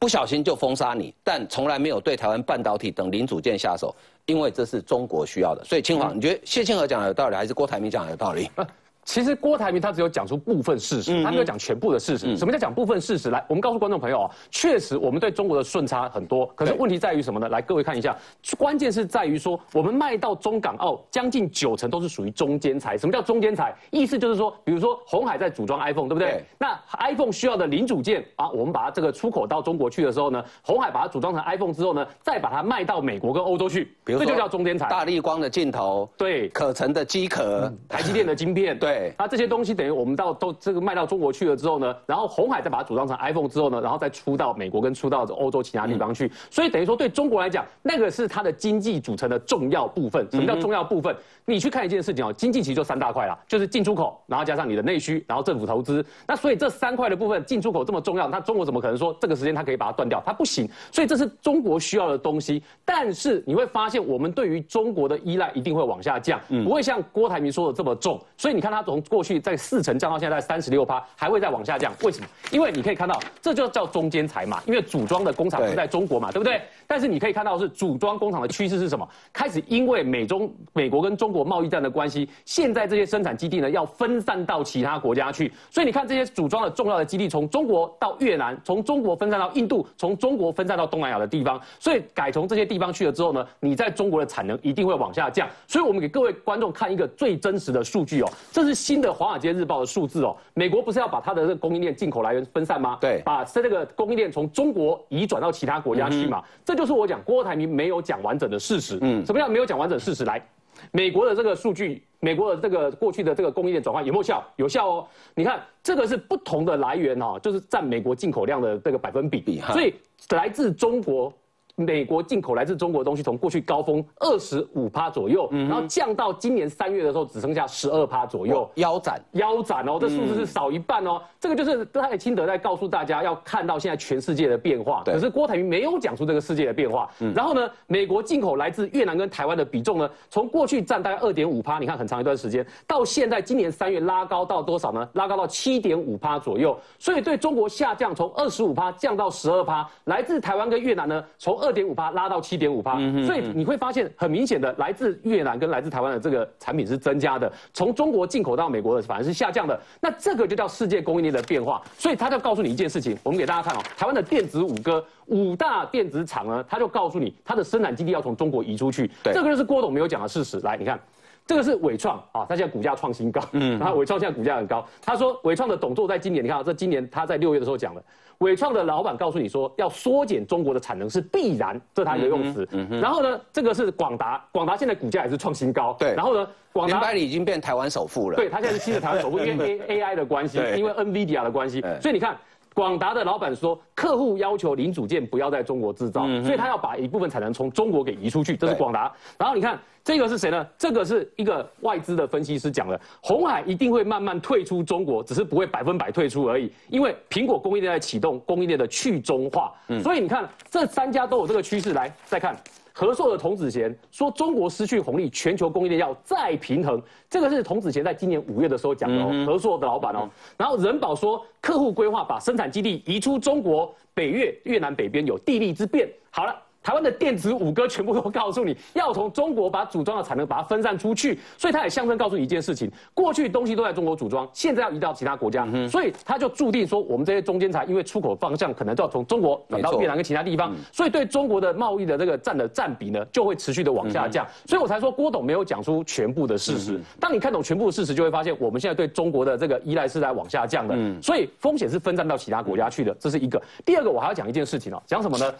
Speaker 2: 不小心就封杀你，但从来没有对台湾半导体等零组件下手，因为这是中国需要的。所以，清华，你觉得谢庆和讲的有道理，还是郭台铭讲的有道理？
Speaker 6: 其实郭台铭他只有讲出部分事实，他没有讲全部的事实。什么叫讲部分事实？来，我们告诉观众朋友啊，确实我们对中国的顺差很多，可是问题在于什么呢？来，各位看一下，关键是在于说，我们卖到中港澳将近九成都是属于中间材。什么叫中间材？意思就是说，比如说红海在组装 iPhone，对不对？那 iPhone 需要的零组件啊，我们把它这个出口到中国去的时候呢，红海把它组装成 iPhone 之后呢，再把它卖到美国跟欧洲去，这就叫中间材。
Speaker 2: 大力光的镜头，
Speaker 6: 对，
Speaker 2: 可成的机壳，
Speaker 6: 台积电的晶片，
Speaker 2: 对，
Speaker 6: 那这些东西。等于我们到都这个卖到中国去了之后呢，然后红海再把它组装成 iPhone 之后呢，然后再出到美国跟出到欧洲其他地方去，所以等于说对中国来讲，那个是它的经济组成的重要部分。什么叫重要部分？你去看一件事情哦，经济其实就三大块啦，就是进出口，然后加上你的内需，然后政府投资。那所以这三块的部分，进出口这么重要，那中国怎么可能说这个时间它可以把它断掉？它不行。所以这是中国需要的东西。但是你会发现，我们对于中国的依赖一定会往下降，不会像郭台铭说的这么重。所以你看他从过去在四成降到现在三十六趴，还会再往下降。为什么？因为你可以看到，这就叫中间材嘛。因为组装的工厂是在中国嘛，对不对？但是你可以看到是组装工厂的趋势是什么？开始因为美中美国跟中国贸易战的关系，现在这些生产基地呢要分散到其他国家去。所以你看这些组装的重要的基地，从中国到越南，从中国分散到印度，从中国分散到东南亚的地方。所以改从这些地方去了之后呢，你在中国的产能一定会往下降。所以我们给各位观众看一个最真实的数据哦，这是新的《华尔街日报》的数字哦。美国不是要把它的这个供应链进口来源分散吗？
Speaker 2: 对，
Speaker 6: 把这个供应链从中国移转到其他国家去嘛。这就是我讲郭台铭没有讲完整的事实。嗯，什么叫没有讲完整事实？来，美国的这个数据，美国的这个过去的这个供应链转换有没有效？有效哦。你看这个是不同的来源哦，就是占美国进口量的这个百分比。所以来自中国。美国进口来自中国的东西，从过去高峰二十五趴左右，然后降到今年三月的时候，只剩下十二趴左右，
Speaker 2: 腰斩，
Speaker 6: 腰斩哦，这数字是少一半哦。这个就是赖清德在告诉大家，要看到现在全世界的变化。可是郭台铭没有讲出这个世界的变化。然后呢，美国进口来自越南跟台湾的比重呢，从过去占大概二点五趴，你看很长一段时间，到现在今年三月拉高到多少呢？拉高到七点五趴左右。所以对中国下降，从二十五趴降到十二趴。来自台湾跟越南呢，从二点五趴拉到七点五趴，所以你会发现很明显的，来自越南跟来自台湾的这个产品是增加的，从中国进口到美国的反而是下降的。那这个就叫世界供应链的变化。所以他就告诉你一件事情，我们给大家看哦，台湾的电子五哥五大电子厂呢，他就告诉你，它的生产基地要从中国移出去。这个就是郭董没有讲的事实。来，你看，这个是伟创啊，他现在股价创新高，嗯，然后伟创现在股价很高。他说伟创的董座在今年，你看这今年他在六月的时候讲了。伟创的老板告诉你说，要缩减中国的产能是必然，这是他一个用词。然后呢，这个是广达，广达现在股价也是创新高。
Speaker 2: 对。
Speaker 6: 然后呢，
Speaker 2: 广达已经变台湾首富了。
Speaker 6: 对，他现在是新的台湾首富，因为 A A I 的关系，因为 NVIDIA 的关系，所以你看。广达的老板说，客户要求零组件不要在中国制造，所以他要把一部分产能从中国给移出去。这是广达。然后你看这个是谁呢？这个是一个外资的分析师讲的，红海一定会慢慢退出中国，只是不会百分百退出而已。因为苹果供应链在启动供应链的去中化，所以你看这三家都有这个趋势。来再看。和硕的童子贤说：“中国失去红利，全球供应链要再平衡。”这个是童子贤在今年五月的时候讲的哦，和硕的老板哦。然后人保说，客户规划把生产基地移出中国，北越、越南北边有地利之便。好了。台湾的电子五哥全部都告诉你要从中国把组装的产能把它分散出去，所以他也象征告诉你一件事情：过去东西都在中国组装，现在要移到其他国家，所以他就注定说我们这些中间材，因为出口方向可能就要从中国转到越南跟其他地方，所以对中国的贸易的这个占的占比呢，就会持续的往下降。所以我才说郭董没有讲出全部的事实。当你看懂全部的事实，就会发现我们现在对中国的这个依赖是在往下降的，所以风险是分散到其他国家去的，这是一个。第二个，我还要讲一件事情哦，讲什么呢？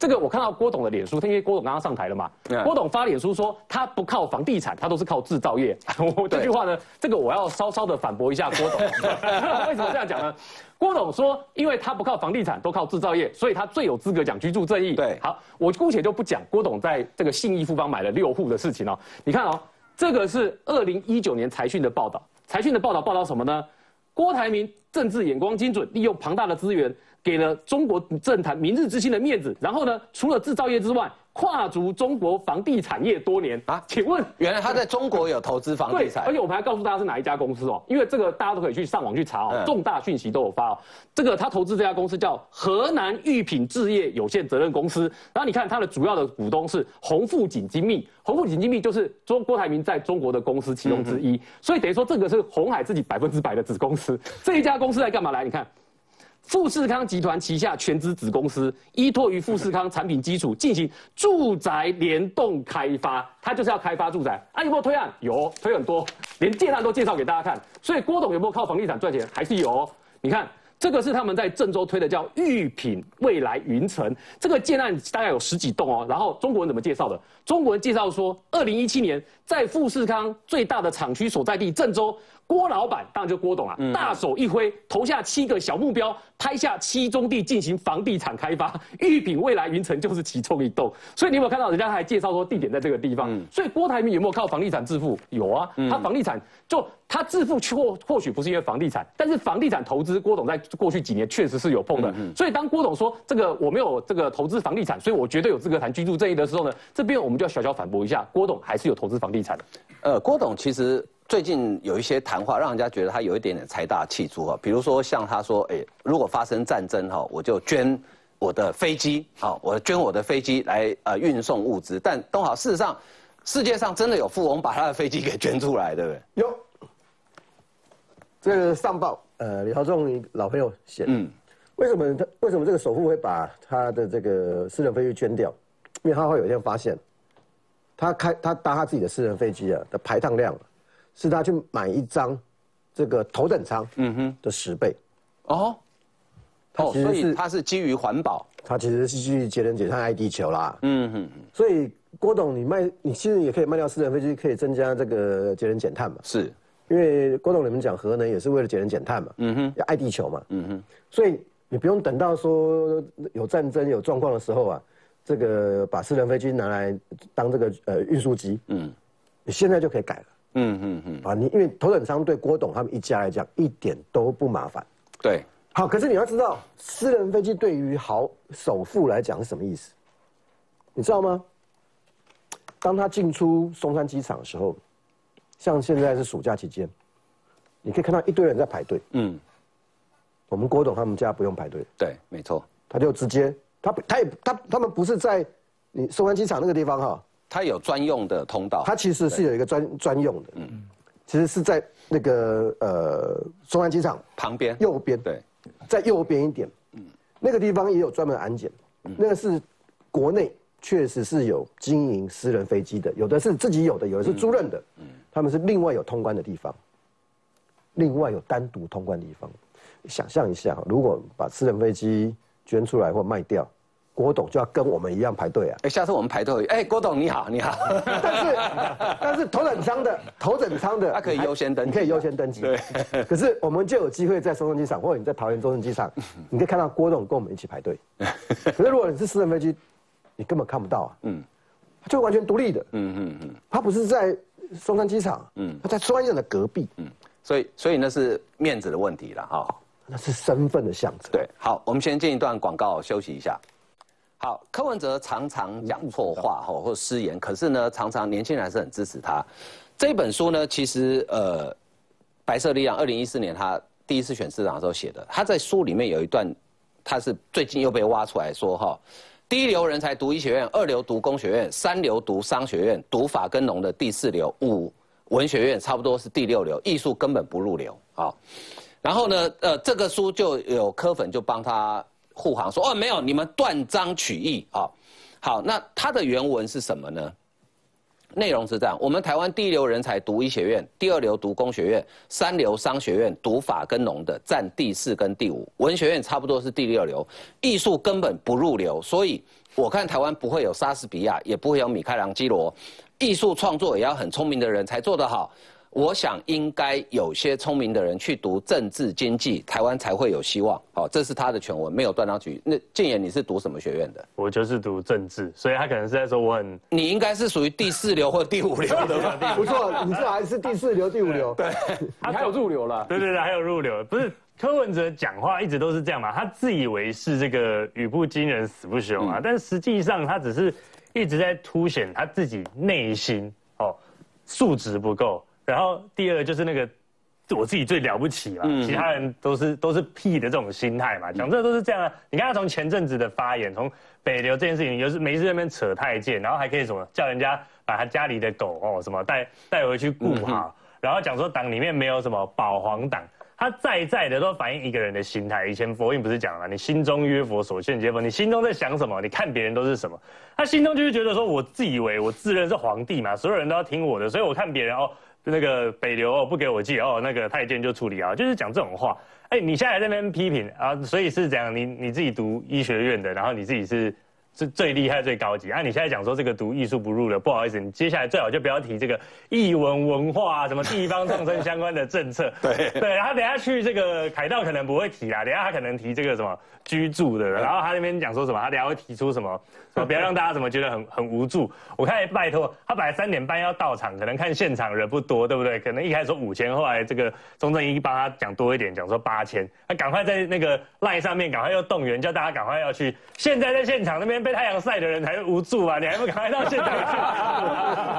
Speaker 6: 这个我看到郭。董的脸书，因为郭董刚刚上台了嘛，郭董发脸书说他不靠房地产，他都是靠制造业。我这句话呢，这个我要稍稍的反驳一下郭董。为什么这样讲呢？郭董说，因为他不靠房地产，都靠制造业，所以他最有资格讲居住正义。
Speaker 2: 对，
Speaker 6: 好，我姑且就不讲郭董在这个信义富邦买了六户的事情哦。你看哦，这个是二零一九年财讯的报道，财讯的报道报道什么呢？郭台铭政治眼光精准，利用庞大的资源，给了中国政坛明日之星的面子。然后呢，除了制造业之外，跨足中国房地产业多年啊？请问，
Speaker 2: 原来他在中国有投资房地产？
Speaker 6: 而且我们还告诉大家是哪一家公司哦，因为这个大家都可以去上网去查哦，重大讯息都有发哦。这个他投资这家公司叫河南玉品置业有限责任公司，然后你看它的主要的股东是鸿富锦精密，鸿富锦精密就是中郭台铭在中国的公司其中之一，所以等于说这个是红海自己百分之百的子公司。这一家公司在干嘛？来，你看。富士康集团旗下全资子公司依托于富士康产品基础进行住宅联动开发，它就是要开发住宅。啊，有没有推案？有，推很多，连建案都介绍给大家看。所以郭董有没有靠房地产赚钱？还是有。你看，这个是他们在郑州推的叫御品未来云城，这个建案大概有十几栋哦。然后中国人怎么介绍的？中国人介绍说，二零一七年在富士康最大的厂区所在地郑州。郭老板当然就郭董啊，大手一挥，投下七个小目标，拍下七宗地进行房地产开发，玉品未来云城就是其中一栋。所以你有没有看到人家还介绍说地点在这个地方？所以郭台铭有没有靠房地产致富？有啊，他房地产就他致富或或许不是因为房地产，但是房地产投资郭董在过去几年确实是有碰的。所以当郭董说这个我没有这个投资房地产，所以我绝对有资格谈居住正义的时候呢，这边我们就要小小反驳一下，郭董还是有投资房地产的。
Speaker 2: 呃，郭董其实。最近有一些谈话，让人家觉得他有一点点财大气粗啊。比如说像他说，哎，如果发生战争哈，我就捐我的飞机，好，我捐我的飞机来呃运送物资。但东好，事实上，世界上真的有富翁把他的飞机给捐出来，对不对？
Speaker 5: 有。这个上报，呃，李豪仲老朋友写，嗯，为什么他为什么这个首富会把他的这个私人飞机捐掉？因为他会有一天发现，他开他搭他自己的私人飞机啊的排碳量。是他去买一张这个头等舱，嗯哼。的十倍，
Speaker 2: 哦，哦，所以它是基于环保，
Speaker 5: 它其实是基于节能减碳爱地球啦，嗯哼，所以郭董你卖你其实也可以卖掉私人飞机，可以增加这个节能减碳嘛，
Speaker 2: 是，
Speaker 5: 因为郭董你们讲核能也是为了节能减碳嘛，嗯哼，要爱地球嘛，嗯哼，所以你不用等到说有战争有状况的时候啊，这个把私人飞机拿来当这个呃运输机，嗯，你现在就可以改了。嗯嗯嗯，啊，你因为头等舱对郭董他们一家来讲一点都不麻烦，
Speaker 2: 对，
Speaker 5: 好，可是你要知道，私人飞机对于豪首富来讲是什么意思？你知道吗？当他进出松山机场的时候，像现在是暑假期间，你可以看到一堆人在排队。嗯，我们郭董他们家不用排队，
Speaker 2: 对，没错，
Speaker 5: 他就直接，他他也他他们不是在你松山机场那个地方哈。
Speaker 2: 它有专用的通道，
Speaker 5: 它其实是有一个专专用的，嗯，其实是在那个呃松安机场
Speaker 2: 旁边。
Speaker 5: 右边，
Speaker 2: 对，
Speaker 5: 在右边一点，嗯，那个地方也有专门安检，那个是国内确实是有经营私人飞机的，有的是自己有的，有的是租赁的，嗯，他们是另外有通关的地方，另外有单独通关的地方，想象一下，如果把私人飞机捐出来或卖掉。郭董就要跟我们一样排队啊！
Speaker 2: 哎，下次我们排队。哎，郭董你好，你好。
Speaker 5: 但是，但是头等舱的头等舱的，
Speaker 2: 他可以优先登，
Speaker 5: 你可以优先登机。
Speaker 2: 对。
Speaker 5: 可是我们就有机会在松山机场，或者你在桃园中正机场，你可以看到郭董跟我们一起排队。可是如果你是私人飞机，你根本看不到啊。嗯。就完全独立的。嗯嗯嗯。他不是在松山机场，嗯，他在松山机场的隔壁。嗯。
Speaker 2: 所以，所以那是面子的问题了哈。
Speaker 5: 那是身份的象征。
Speaker 2: 对。好，我们先进一段广告，休息一下。好，柯文哲常常讲错话哈，或者失言，可是呢，常常年轻人还是很支持他。这本书呢，其实呃，白色力量二零一四年他第一次选市长的时候写的，他在书里面有一段，他是最近又被挖出来说哈，第一流人才读医学院，二流读工学院，三流读商学院，读法跟农的第四流，五文学院差不多是第六流，艺术根本不入流啊。然后呢，呃，这个书就有柯粉就帮他。护航说：“哦，没有，你们断章取义啊！好，那它的原文是什么呢？内容是这样：我们台湾第一流人才读医学院，第二流读工学院，三流商学院读法跟农的占第四跟第五，文学院差不多是第六流，艺术根本不入流，所以我看台湾不会有莎士比亚，也不会有米开朗基罗，艺术创作也要很聪明的人才做得好。我想应该有些聪明的人去读政治经济，台湾才会有希望。好，这是他的全文，没有断章取义。那建言，你是读什么学院的？
Speaker 3: 我就是读政治，所以他可能是在说我很。
Speaker 2: 你应该是属于第四流或第五流 的吧？
Speaker 5: 不错，你这还是第四流、第五流。
Speaker 2: 对，
Speaker 6: 你还有入流了。
Speaker 3: 对对对，还有入流。不是柯文哲讲话一直都是这样嘛？他自以为是这个语不惊人死不休啊，但实际上他只是一直在凸显他自己内心哦素质不够。然后第二就是那个我自己最了不起嘛，其他人都是都是屁的这种心态嘛，讲这都是这样啊。你看他从前阵子的发言，从北流这件事情，就是没事那边扯太监，然后还可以什么叫人家把他家里的狗哦什么带带回去顾好，然后讲说党里面没有什么保皇党。他在在的都反映一个人的心态。以前佛印不是讲了，你心中约佛，所现皆佛。你心中在想什么？你看别人都是什么？他心中就是觉得说，我自以为我自认是皇帝嘛，所有人都要听我的，所以我看别人哦，那个北流哦不给我寄哦，那个太监就处理啊，就是讲这种话。哎，你现在在那边批评啊，所以是怎样，你你自己读医学院的，然后你自己是。是最厉害、最高级。啊，你现在讲说这个读艺术不入了，不好意思，你接下来最好就不要提这个艺文文化啊，什么地方创生相关的政策。
Speaker 2: 对
Speaker 3: 对，他等下去这个凯道可能不会提啦，等下他可能提这个什么居住的，然后他那边讲说什么，他等下会提出什么，不要让大家怎么觉得很很无助。我看拜托，他本来三点半要到场，可能看现场人不多，对不对？可能一开始说五千，后来这个钟正一帮他讲多一点，讲说八千，他赶快在那个赖上面赶快又动员，叫大家赶快要去。现在在现场那边。被太阳晒的人才无助啊！你还不赶快到现场去？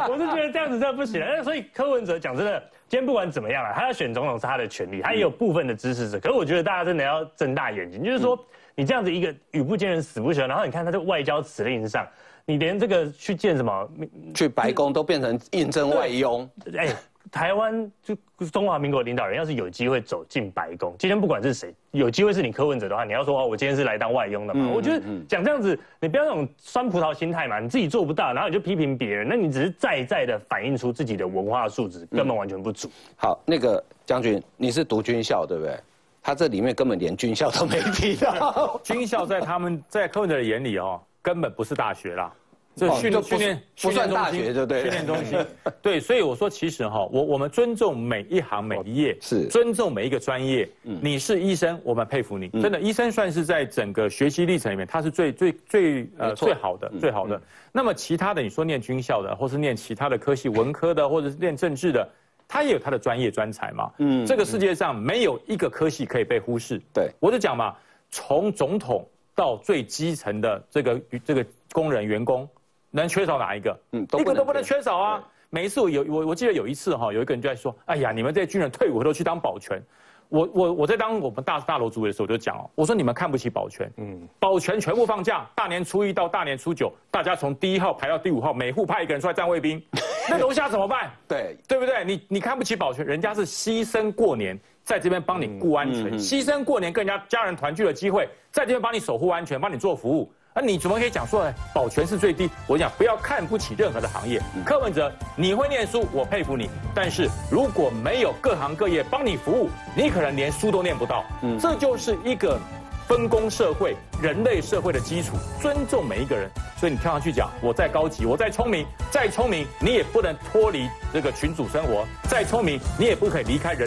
Speaker 3: 我是觉得这样子真的不行。所以柯文哲讲真的，今天不管怎么样啊，他要选总统是他的权利，他也有部分的支持者。可是我觉得大家真的要睁大眼睛，就是说你这样子一个语不惊人死不休，然后你看他在外交辞令上，你连这个去见什么
Speaker 2: 去白宫都变成应征外佣，哎。
Speaker 3: 台湾就中华民国领导人，要是有机会走进白宫，今天不管是谁，有机会是你柯文哲的话，你要说哦，我今天是来当外佣的嘛？我觉得讲这样子，你不要那种酸葡萄心态嘛，你自己做不到，然后你就批评别人，那你只是在在的反映出自己的文化素质根本完全不足。
Speaker 2: 好，那个将军，你是读军校对不对？他这里面根本连军校都没提到，
Speaker 7: 军校在他们在柯文哲的眼里哦，根本不是大学啦。这训练训练
Speaker 2: 不算大学，就对。
Speaker 7: 训练中心，对，所以我说，其实哈，我我们尊重每一行每一页，
Speaker 2: 是
Speaker 7: 尊重每一个专业。嗯，你是医生，我们佩服你，真的，医生算是在整个学习历程里面，他是最最最呃最好的最好的。那么其他的，你说念军校的，或是念其他的科系，文科的，或者是念政治的，他也有他的专业专才嘛。嗯，这个世界上没有一个科系可以被忽视。
Speaker 2: 对，
Speaker 7: 我就讲嘛，从总统到最基层的这个这个工人员工。能缺少哪一个？嗯，一个都不能缺少啊！每一次我有我我记得有一次哈，有一个人就在说：“哎呀，你们这些军人退伍都去当保全。”我我我在当我们大大楼主委的时候，我就讲哦，我说你们看不起保全，嗯，保全全部放假，大年初一到大年初九，大家从第一号排到第五号，每户派一个人出来站卫兵，那楼下怎么办？
Speaker 2: 对
Speaker 7: 对不对？你你看不起保全，人家是牺牲过年在这边帮你顾安全，牺牲过年跟人家家人团聚的机会，在这边帮你守护安全，帮你做服务。那你怎么可以讲说保全是最低？我讲不要看不起任何的行业。柯文哲，你会念书，我佩服你。但是如果没有各行各业帮你服务，你可能连书都念不到。嗯，这就是一个分工社会、人类社会的基础。尊重每一个人。所以你跳上去讲，我再高级，我再聪明，再聪明，你也不能脱离这个群主生活。再聪明，你也不可以离开人。